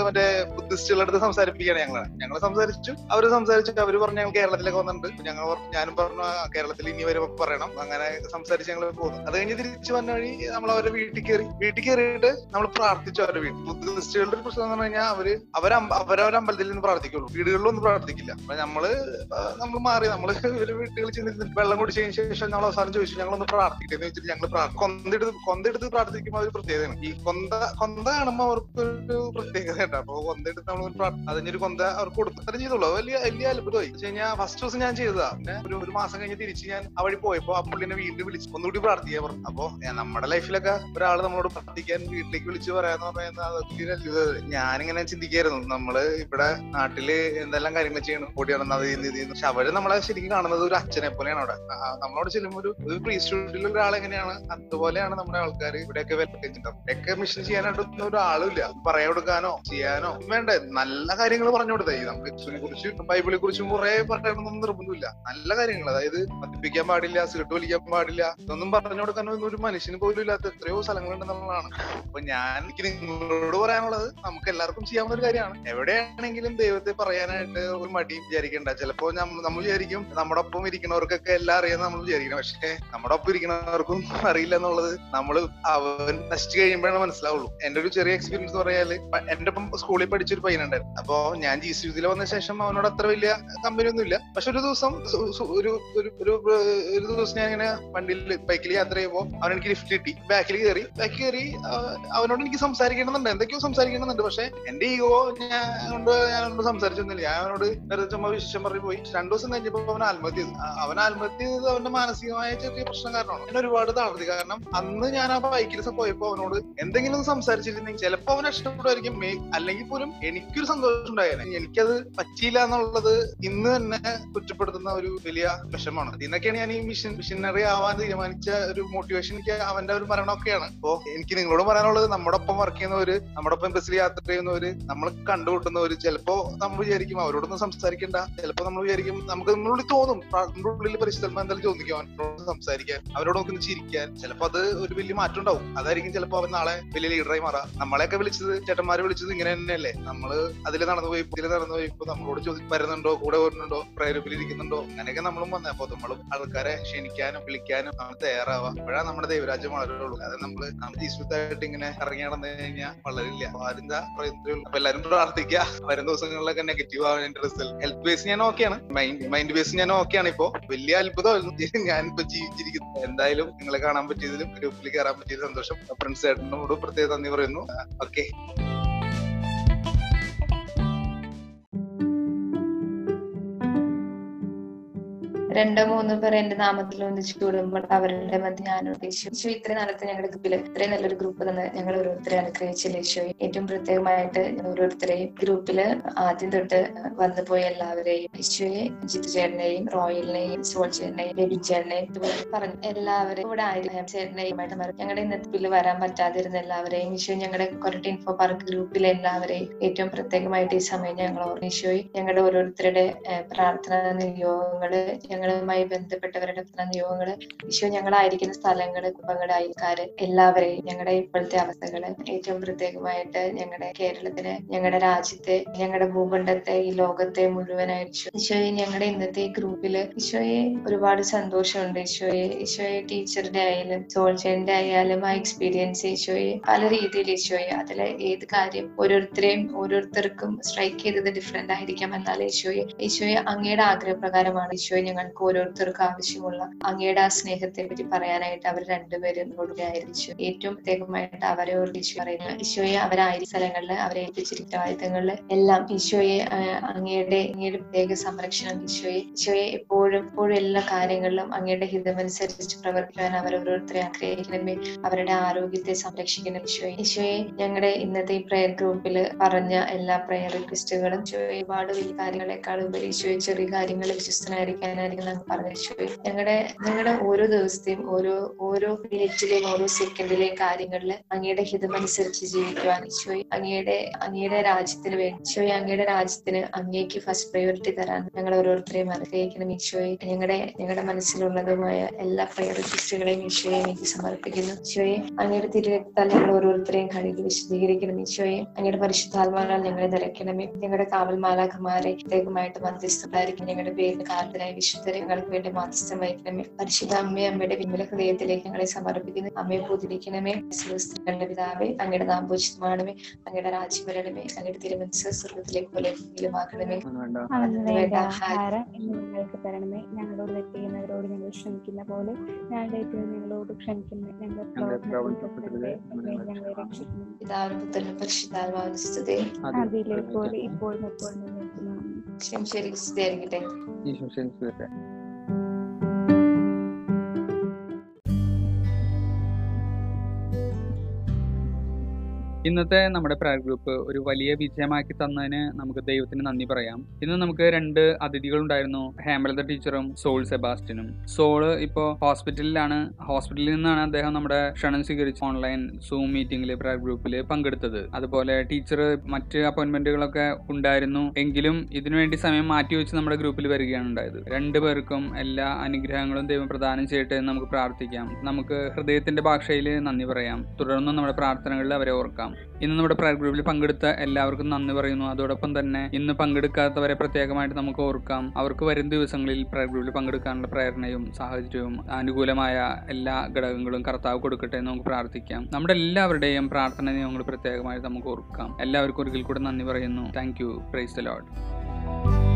മറ്റേ ബുദ്ധിസ്റ്റുകളുടെ അടുത്ത് സംസാരിപ്പിക്കുകയാണ് ഞങ്ങളെ. ഞങ്ങൾ സംസാരിച്ചു. അവർ സംസാരിച്ചു. അവർ പറഞ്ഞു ഞങ്ങൾ കേരളത്തിലേക്ക് വന്നിട്ടുണ്ട്. ഞങ്ങൾ ഞാനും പറഞ്ഞു കേരളത്തിൽ ഇനി വരുമ്പോ പറയണം. അങ്ങനെ സംസാരിച്ച് ഞങ്ങൾ പോകുന്നു അത് കഴിഞ്ഞ് തിരിച്ചു വന്ന വഴി നമ്മൾ അവരുടെ വീട്ടിൽ കയറി. വീട്ടിൽ കയറിയിട്ട് നമ്മൾ പ്രാർത്ഥിച്ചു അവരുടെ വീട്ടിൽ ബുദ്ധിസ്റ്റുകളുടെ ഒരു പ്രശ്നം എന്ന് പറഞ്ഞു കഴിഞ്ഞാൽ അവർ അവർ അമ്പലത്തിൽ നിന്ന് പ്രാർത്ഥിക്കുള്ളൂ. വീടുകളിലൊന്നും പ്രാർത്ഥിക്കില്ല. അപ്പൊ നമ്മൾ നമ്മൾ മാറി. നമ്മൾ ഒരു വീട്ടുകളിൽ ചെന്ന് വെള്ളം കുടിച്ചതിന് ശേഷം ഞങ്ങൾ അവസാനം ചോദിച്ചു ഞങ്ങളൊന്ന് പ്രാർത്ഥിക്കട്ടെ? എന്ന് വെച്ചിട്ട് ഞങ്ങൾ കൊന്തെടുത്ത് കൊന്തെടുത്ത് പ്രാർത്ഥിക്കുമ്പോൾ അവർ പ്രത്യേകതയാണ്. ഈ കൊന്ത കൊന്ത കാണുമ്പോൾ അവർക്ക് ഒരു പ്രത്യേകത ഉണ്ട് അപ്പൊ കൊന്തെടുത്ത് നമ്മൾ അതിനൊരു കൊന്ത അവർക്ക് കൊടുത്തിട്ട് ചെയ്തോളൂ വലിയ വലിയ അത്ഭുതമായി. വെച്ച് കഴിഞ്ഞാൽ ഫസ്റ്റ് ദിവസം ഞാൻ ചെയ്തതാ. പിന്നെ ഒരു ഒരു മാസം കഴിഞ്ഞ് തിരിച്ച് ഞാൻ ആ വഴി പോയപ്പോ ആ പുള്ളിനെ വീണ്ടും വിളിച്ചു ഒന്നുകൂടി പ്രാർത്ഥിക്കാൻ പറഞ്ഞു. അപ്പൊ നമ്മുടെ ലൈഫിലൊക്കെ ഒരാൾ നമ്മളോട് പ്രാർത്ഥിക്കാൻ വീട്ടിലേക്ക് വിളിച്ച് പറയാന്ന് പറയുന്നത് ഞാനിങ്ങനെ ചിന്തിക്കായിരുന്നു. നമ്മൾ ഇവിടെ നാട്ടിൽ എന്തെല്ലാം കാര്യങ്ങൾ ചെയ്യണം? ഓടി നടന്ന് അത് ചെയ്യുന്നു ഇത് ചെയ്യുന്നു പക്ഷെ അവർ നമ്മളെ ശരിക്കും കാണുന്നത് ഒരു അച്ഛനെ പോലെയാണ് അവിടെ. നമ്മളോട് ചെല്ലുമ്പോൾ ഒരു ഒരു പ്രീസ്റ്റ്ഹുഡിൽ ഒരാൾ എങ്ങനെയാണ്? അതുപോലെയാണ് നമ്മുടെ ആൾക്കാർ ഇവിടെയൊക്കെ വെച്ചിട്ടുണ്ടാവും ഇവിടെയൊക്കെ മിഷൻ ചെയ്യാനായിട്ടൊന്നും ഒരാളും ഇല്ല. പറയാൻ കൊടുക്കാനോ ചെയ്യാനോ വേണ്ട. നല്ല കാര്യങ്ങൾ കാര്യങ്ങൾ പറഞ്ഞു കൊടുത്തേ നമുക്ക് യേശുവിനെ കുറിച്ചും ബൈബിളെ കുറിച്ചും കുറെ പറയണമെന്നൊന്നും നിർബന്ധമില്ല. നല്ല കാര്യങ്ങൾ അതായത് മദ്യപിക്കാൻ പാടില്ല സിഗരറ്റ് വലിക്കാൻ പാടില്ല ഇതൊന്നും പറഞ്ഞു കൊടുക്കാനൊന്നും ഒരു മനുഷ്യന് പോലും ഇല്ലാത്ത എത്രയോ സ്ഥലങ്ങളുണ്ടെന്നുള്ളതാണ് അപ്പൊ ഞാൻ എനിക്ക് നിങ്ങളോട് പറയാനുള്ളത് നമുക്ക് എല്ലാവർക്കും ചെയ്യാവുന്ന ഒരു കാര്യമാണ്. എവിടെയാണെങ്കിലും ദൈവത്തെ പറയാനായിട്ട് ഒരു മടി വിചാരിക്കേണ്ട. ചിലപ്പോ നമ്മൾ വിചാരിക്കും നമ്മുടെ ഒപ്പം ഇരിക്കുന്നവർക്കൊക്കെ എല്ലാം അറിയാൻ നമ്മൾ വിചാരിക്കണം. പക്ഷേ നമ്മുടെ ഒപ്പം ഇരിക്കുന്നവർക്കും അറിയില്ല എന്നുള്ളത് നമ്മൾ അവൻ നശിച്ചു കഴിയുമ്പോഴാണ് മനസ്സിലാവുള്ളൂ. എന്റെ ഒരു ചെറിയ എക്സ്പീരിയൻസ് പറയാൽ എന്റെ ഒപ്പം സ്കൂളിൽ പഠിച്ചൊരു പയ്യനുണ്ടായിരുന്നു. അപ്പൊ ഞാൻ ജി സി വന്ന ശേഷം അവനോട് അത്ര വലിയ കമ്പനി ഒന്നും ഇല്ല പക്ഷെ ഒരു ദിവസം ഒരു ഒരു ഒരു ദിവസം ഞാൻ ഇങ്ങനെ വണ്ടിയിൽ ബൈക്കിൽ യാത്ര ചെയ്യുമ്പോൾ അവൻ എനിക്ക് ലിഫ്റ്റ് കിട്ടി. ബാക്കിൽ കയറി ബാക്കിൽ കയറി അവനോട് എനിക്ക് സംസാരിക്കണമെന്നുണ്ട്. എന്തൊക്കെയോ സംസാരിക്കണമെന്നുണ്ട്. പക്ഷെ എന്റെ ഈഗോ ഞാൻ കൊണ്ട് ഞാൻ സംസാരിച്ചൊന്നുമില്ല. ഞാൻ അവനോട് വെറുതെ ചുമ്മാ വിശേഷം പറഞ്ഞു പോയി. രണ്ടു ദിവസം കഴിഞ്ഞപ്പോൾ അവൻ ആത്മഹത്യ ചെയ്തു. അവൻ ആത്മഹത്യ ചെയ്തത് അവന്റെ മാനസികമായ ചെറിയ പ്രശ്നം കാരണമാണ്. എന്നെ ഒരുപാട് തളർത്തി കാരണം. അന്ന് ഞാൻ ആ ബൈക്കിൽ പോയപ്പോ അവനോട് എന്തെങ്കിലും സംസാരിച്ചിരുന്നെങ്കിൽ ചിലപ്പോ അവൻ ഇഷ്ടപ്പെടുമായിരിക്കും അല്ലെങ്കിൽ പോലും എനിക്കൊരു സന്തോഷം ഉണ്ടായേനെ എനിക്കത് പറ്റിയില്ല എന്നുള്ളത് ഇന്ന് തന്നെ കുറ്റപ്പെടുത്തുന്ന ഒരു വലിയ വിഷമാണ് ഇതിനൊക്കെയാണ് ഞാൻ ഈ മിഷൻ മിഷനറി ആവാൻ തീരുമാനിച്ച ഒരു മോട്ടിവേഷൻ എനിക്ക് അവന്റെ ഒരു മരണമൊക്കെയാണ്. അപ്പോ എനിക്ക് നിങ്ങളോട് പറയാനുള്ളത് നമ്മുടെ ഒപ്പം വർക്ക് ചെയ്യുന്നവര് നമ്മുടെ ഒപ്പം ബസ്സിൽ യാത്ര ചെയ്യുന്നവര് നമ്മൾ കണ്ടുമുട്ടുന്നവര് ചിലപ്പോ നമ്മൾ വിചാരിക്കും അവരോടൊന്നും സംസാരിക്കണ്ട. ചിലപ്പോ നമ്മൾ വിചാരിക്കും നമുക്ക് നമ്മളുള്ളിൽ തോന്നും. നമ്മുടെ ഉള്ളിൽ പരിശുദ്ധന്മാർ എന്തായാലും ചോദിക്കും അവനോട് സംസാരിക്കാൻ അവരോട് നോക്കി ചിരിക്കാൻ. ചിലപ്പോ അത് ഒരു വലിയ മാറ്റം ഉണ്ടാവും. അതായിരിക്കും ചിലപ്പോ അവൻ നാളെ വലിയ ലീഡറായി മാറാം. നമ്മളെയൊക്കെ വിളിച്ചത് ചേട്ടന്മാരെ വിളിച്ചത് ഇങ്ങനെ തന്നെയല്ലേ? നമ്മൾ അതിൽ നടന്നു പോയി ഇതിൽ നടന്നു പോയി ഇപ്പൊ നമ്മളോട് ചോദി വരുന്നുണ്ടോ കൂടെ വരുന്നുണ്ടോ പ്രേരപ്പിൽ ഇരിക്കുന്നുണ്ടോ അങ്ങനെയൊക്കെ നമ്മളും വന്നേ. അപ്പൊ നമ്മളും ആൾക്കാരെ ക്ഷണിക്കാനും വിളിക്കാനും നമ്മൾ തയ്യാറാവാം. അപ്പോഴാണ് നമ്മുടെ ദൈവരാജ്യം വളരുള്ളൂ. നമ്മൾ നമ്മൾ ഈശ്വരത്തായിട്ട് ഇങ്ങനെ ഇറങ്ങി നടന്നു കഴിഞ്ഞാൽ വളരില്ല. അപ്പൊ എല്ലാരും പ്രാർത്ഥിക്കുക വരും ദിവസങ്ങളിലൊക്കെ നെഗറ്റീവ് ആവാൻ റിസൾട്ട് ഹെൽത്ത് ബേസ് ഞാൻ ഓക്കെയാണ് മൈൻഡ് മൈൻഡ് ബേസ് ഞാൻ ഓക്കെയാണ് ഇപ്പോ. വലിയ അത്ഭുതമായിരുന്നു. <laughs> ഞാൻ ഇപ്പൊ ജീവിച്ചിരിക്കുന്നത് എന്തായാലും നിങ്ങളെ കാണാൻ പറ്റിയതിലും ഗ്രൂപ്പിൽ കയറാൻ പറ്റിയതിലും സന്തോഷം. ഫ്രണ്ട്സ് ചേട്ടനോട് പ്രത്യേക നന്ദി പറയുന്നു. ഓക്കെ രണ്ടോ മൂന്നോ പേർ എന്റെ നാമത്തിൽ ഒന്നിച്ചു കൂടുമ്പോൾ അവരുടെ മധ്യ ഉദ്ദേശിച്ചു ഈശോ ഇത്രയും നാളത്തെ ഞങ്ങളുടെ ഗ്രൂപ്പിൽ ഇത്രയും നല്ലൊരു ഗ്രൂപ്പ് തന്നെ ഞങ്ങൾ ഓരോരുത്തരെ അനുഗ്രഹിച്ചില്ല ഈശോ ഏറ്റവും പ്രത്യേകമായിട്ട് ഓരോരുത്തരെയും ഗ്രൂപ്പിൽ ആദ്യം തൊട്ട് വന്നു പോയ എല്ലാവരെയും ഈശോയെ ജിത്തു ചേട്ടനെയും റോയലിനെയും സോൾ ചേട്ടനെയും ബേബി ചേട്ടനെയും ഇതുപോലെ പറഞ്ഞു. എല്ലാവരെയും ഇവിടെ ആയിരുന്നു ചേട്ടനെയും ഞങ്ങളുടെ ഇന്നത്തെ ബില്ല് വരാൻ പറ്റാതിരുന്ന എല്ലാവരെയും ഈശോ ഞങ്ങളുടെ കൊരട്ടി ഇൻഫോ പാർക്ക് ഗ്രൂപ്പിലെ എല്ലാവരെയും ഏറ്റവും പ്രത്യേകമായിട്ട് ഈ സമയം ഞങ്ങൾ ഓർമ്മ ഈശോയും ഞങ്ങളുടെ ഓരോരുത്തരുടെ പ്രാർത്ഥന നിയോഗങ്ങൾ ഞങ്ങളുമായി ബന്ധപ്പെട്ടവരുടെ നിയോഗങ്ങൾ ഈശോ ഞങ്ങളായിരിക്കുന്ന സ്ഥലങ്ങൾ കുടുംബങ്ങളുടെ അയൽക്കാര് എല്ലാവരെയും ഞങ്ങളുടെ ഇപ്പോഴത്തെ അവസ്ഥകൾ ഏറ്റവും പ്രത്യേകമായിട്ട് ഞങ്ങളുടെ കേരളത്തിന് ഞങ്ങളുടെ രാജ്യത്തെ ഞങ്ങളുടെ ഭൂഖണ്ഡത്തെ ഈ ലോകത്തെ മുഴുവനായിട്ട്. ഈശോയെ ഞങ്ങളുടെ ഇന്നത്തെ ഈ ഗ്രൂപ്പിൽ ഈശോയെ ഒരുപാട് സന്തോഷമുണ്ട്. ഈശോയെ ഈശോയെ ടീച്ചറുടെ ആയാലും സോൾജറിന്റെ ആയാലും ആ എക്സ്പീരിയൻസ് ഈശോയെ പല രീതിയിൽ ഈശോയെ അതിലെ ഏത് കാര്യം ഓരോരുത്തരെയും ഓരോരുത്തർക്കും സ്ട്രൈക്ക് ചെയ്തത് ഡിഫറെന്റ് ആയിരിക്കാം എന്നാൽ ഈശോയെ ഈശോയെ അങ്ങയുടെ ആഗ്രഹപ്രകാരമാണ്. ഈശോയെ ഞങ്ങൾക്ക് ഓരോരുത്തർക്കും ആവശ്യമുള്ള അങ്ങയുടെ ആ സ്നേഹത്തെ പറ്റി പറയാനായിട്ട് അവർ രണ്ടുപേരും കൂടെ ആയിരിച്ചു ഏറ്റവും പ്രത്യേകമായിട്ട് അവരെ ഓർമ്മിച്ച് പറയുന്ന ഈശോയെ അവരായി സ്ഥലങ്ങളിൽ അവരെ ഏൽപ്പിച്ചിരിക്കുന്ന ആയുധങ്ങളിൽ എല്ലാം ഈശോയെ അങ്ങയുടെ അങ്ങയുടെ പ്രത്യേക സംരക്ഷണം ഈശോയെ ഈശോയെ എപ്പോഴും എപ്പോഴും എല്ലാ കാര്യങ്ങളിലും അങ്ങയുടെ ഹിതമനുസരിച്ച് പ്രവർത്തിക്കാൻ അവർ ഓരോരുത്തരെ ആഗ്രഹിക്കണമേ അവരുടെ ആരോഗ്യത്തെ സംരക്ഷിക്കണം ഈശോയെ. ഈശോയെ ഞങ്ങളുടെ ഇന്നത്തെ ഈ പ്രയർ ഗ്രൂപ്പിൽ പറഞ്ഞ എല്ലാ പ്രയർ റിക്വസ്റ്റുകളും ഒരുപാട് വലിയ കാര്യങ്ങളെക്കാൾ ഉപരി ഈശോയെ ചെറിയ കാര്യങ്ങൾ വിശ്വസ്തനായിരിക്കാനായിരിക്കും ഞങ്ങൾ പറഞ്ഞ ഞങ്ങളുടെ ഞങ്ങളുടെ ഓരോ ദിവസത്തെയും ഓരോ ഓരോ മിനിറ്റിലെയും ഓരോ സെക്കൻഡിലെയും കാര്യങ്ങളിൽ അങ്ങയുടെ ഹിതമനുസരിച്ച് ജീവിക്കുവാൻ ഈശോയെ അങ്ങയുടെ അങ്ങയുടെ രാജ്യത്തിന് വേണ്ടി ഈശോയെ അങ്ങയുടെ രാജ്യത്തിന് അങ്ങേക്ക് ഫസ്റ്റ് പ്രയോറിറ്റി തരാൻ ഞങ്ങൾ ഓരോരുത്തരെയും അനുഗ്രഹിക്കണം. ഈശോയെ ഞങ്ങളുടെ ഞങ്ങളുടെ മനസ്സിലുള്ളതുമായ എല്ലാ പ്രയർ റിക്വസ്റ്റുകളെയും ഈശോയെ എനിക്ക് സമർപ്പിക്കുന്നു. ഈശോയെ അങ്ങയുടെ തിരുരക്താൽ ഞങ്ങൾ ഓരോരുത്തരെയും കഴുകി വിശദീകരിക്കണം ഈശോയെ അങ്ങയുടെ പരിശുദ്ധാത്മാവാൽ ഞങ്ങളെ നിറയ്ക്കണമേ. ഞങ്ങളുടെ കാവൽ മാലാഖമാരെ പ്രത്യേകമായിട്ട് മധ്യസ്ഥരായിരിക്കും. ഞങ്ങളുടെ പേരിന് കാരണത്തിനായി വിശുദ്ധരെ ഞങ്ങൾക്ക് വേണ്ടി മാധ്യസ്ഥം വഹിക്കണമേ. പരിശുദ്ധ അമ്മയെ അമ്മയുടെ വിമല ഹൃദയത്തിലേക്ക് ഞങ്ങളെ സമർപ്പിക്കുന്നു. അമ്മയെ പൂതിരിക്കണമേ സുഹൃത്തുക്കളുടെ പിതാവേ അങ്ങയുടെ നാമ്പോചിതമാണമേ അങ്ങയുടെ രാജ്യം വരണമേ. അങ്ങയുടെ തിരുമനസ് സ്വർഗത്തിലേക്ക് പോലെ ആക്കണമേ ഞങ്ങൾക്ക് തരണമേ. ഞങ്ങളോട് തെറ്റ് ഞങ്ങൾ ക്ഷമിക്കുന്ന പോലെ ഞങ്ങളുടെ ഞങ്ങളോട് ക്ഷമിക്കുന്ന ഞങ്ങൾ പിതാവിനും പുത്രനും പരിശുദ്ധാത്മാവിനും സ്തുതി. അതിലെ പോലെ ഇപ്പോഴും എപ്പോഴും നിൽക്കുന്നു ശരി ശരി സ്തുതിയായിരിക്കട്ടെ ഈശോ ഇന്നത്തെ നമ്മുടെ പ്രയർ ഗ്രൂപ്പ് ഒരു വലിയ വിജയമാക്കി തന്നതിന് നമുക്ക് ദൈവത്തിന് നന്ദി പറയാം. ഇന്ന് നമുക്ക് രണ്ട് അതിഥികളുണ്ടായിരുന്നു. ഹേമലത ടീച്ചറും സോൾ സെബാസ്റ്റിനും സോൾ ഇപ്പോ ഹോസ്പിറ്റലിലാണ്. ഹോസ്പിറ്റലിൽ നിന്നാണ് അദ്ദേഹം നമ്മുടെ ക്ഷണം സ്വീകരിച്ച് ഓൺലൈൻ സൂം മീറ്റിംഗിൽ പ്രയർ ഗ്രൂപ്പിൽ പങ്കെടുത്തത്. അതുപോലെ ടീച്ചർ മറ്റ് അപ്പോയിന്റ്മെന്റുകളൊക്കെ ഉണ്ടായിരുന്നു. എങ്കിലും ഇതിനുവേണ്ടി സമയം മാറ്റി വെച്ച് നമ്മുടെ ഗ്രൂപ്പിൽ വരികയാണ് ഉണ്ടായത്. രണ്ടുപേർക്കും എല്ലാ അനുഗ്രഹങ്ങളും ദൈവം പ്രദാനം ചെയ്യട്ടെ നമുക്ക് പ്രാർത്ഥിക്കാം. നമുക്ക് ഹൃദയത്തിന്റെ ഭാഷയിൽ നന്ദി പറയാം. തുടർന്നും നമ്മുടെ പ്രാർത്ഥനകളിൽ അവരെ ഓർക്കാം. ഇന്ന് നമ്മുടെ പ്രയർ ഗ്രൂപ്പിൽ പങ്കെടുത്ത എല്ലാവർക്കും നന്ദി പറയുന്നു. അതോടൊപ്പം തന്നെ ഇന്ന് പങ്കെടുക്കാത്തവരെ പ്രത്യേകമായിട്ട് നമുക്ക് ഓർക്കാം. അവർക്ക് വരും ദിവസങ്ങളിൽ പ്രയർ ഗ്രൂപ്പിൽ പങ്കെടുക്കാനുള്ള പ്രേരണയും സാഹചര്യവും അനുകൂലമായ എല്ലാ ഘടകങ്ങളും കർത്താവ് കൊടുക്കട്ടെ എന്ന് നമുക്ക് പ്രാർത്ഥിക്കാം. നമ്മുടെ എല്ലാവരുടെയും പ്രാർത്ഥന നിയമങ്ങൾ പ്രത്യേകമായിട്ട് നമുക്ക് ഓർക്കാം. എല്ലാവർക്കും ഒരിക്കൽ കൂടെ നന്ദി പറയുന്നു. Thank you praise the Lord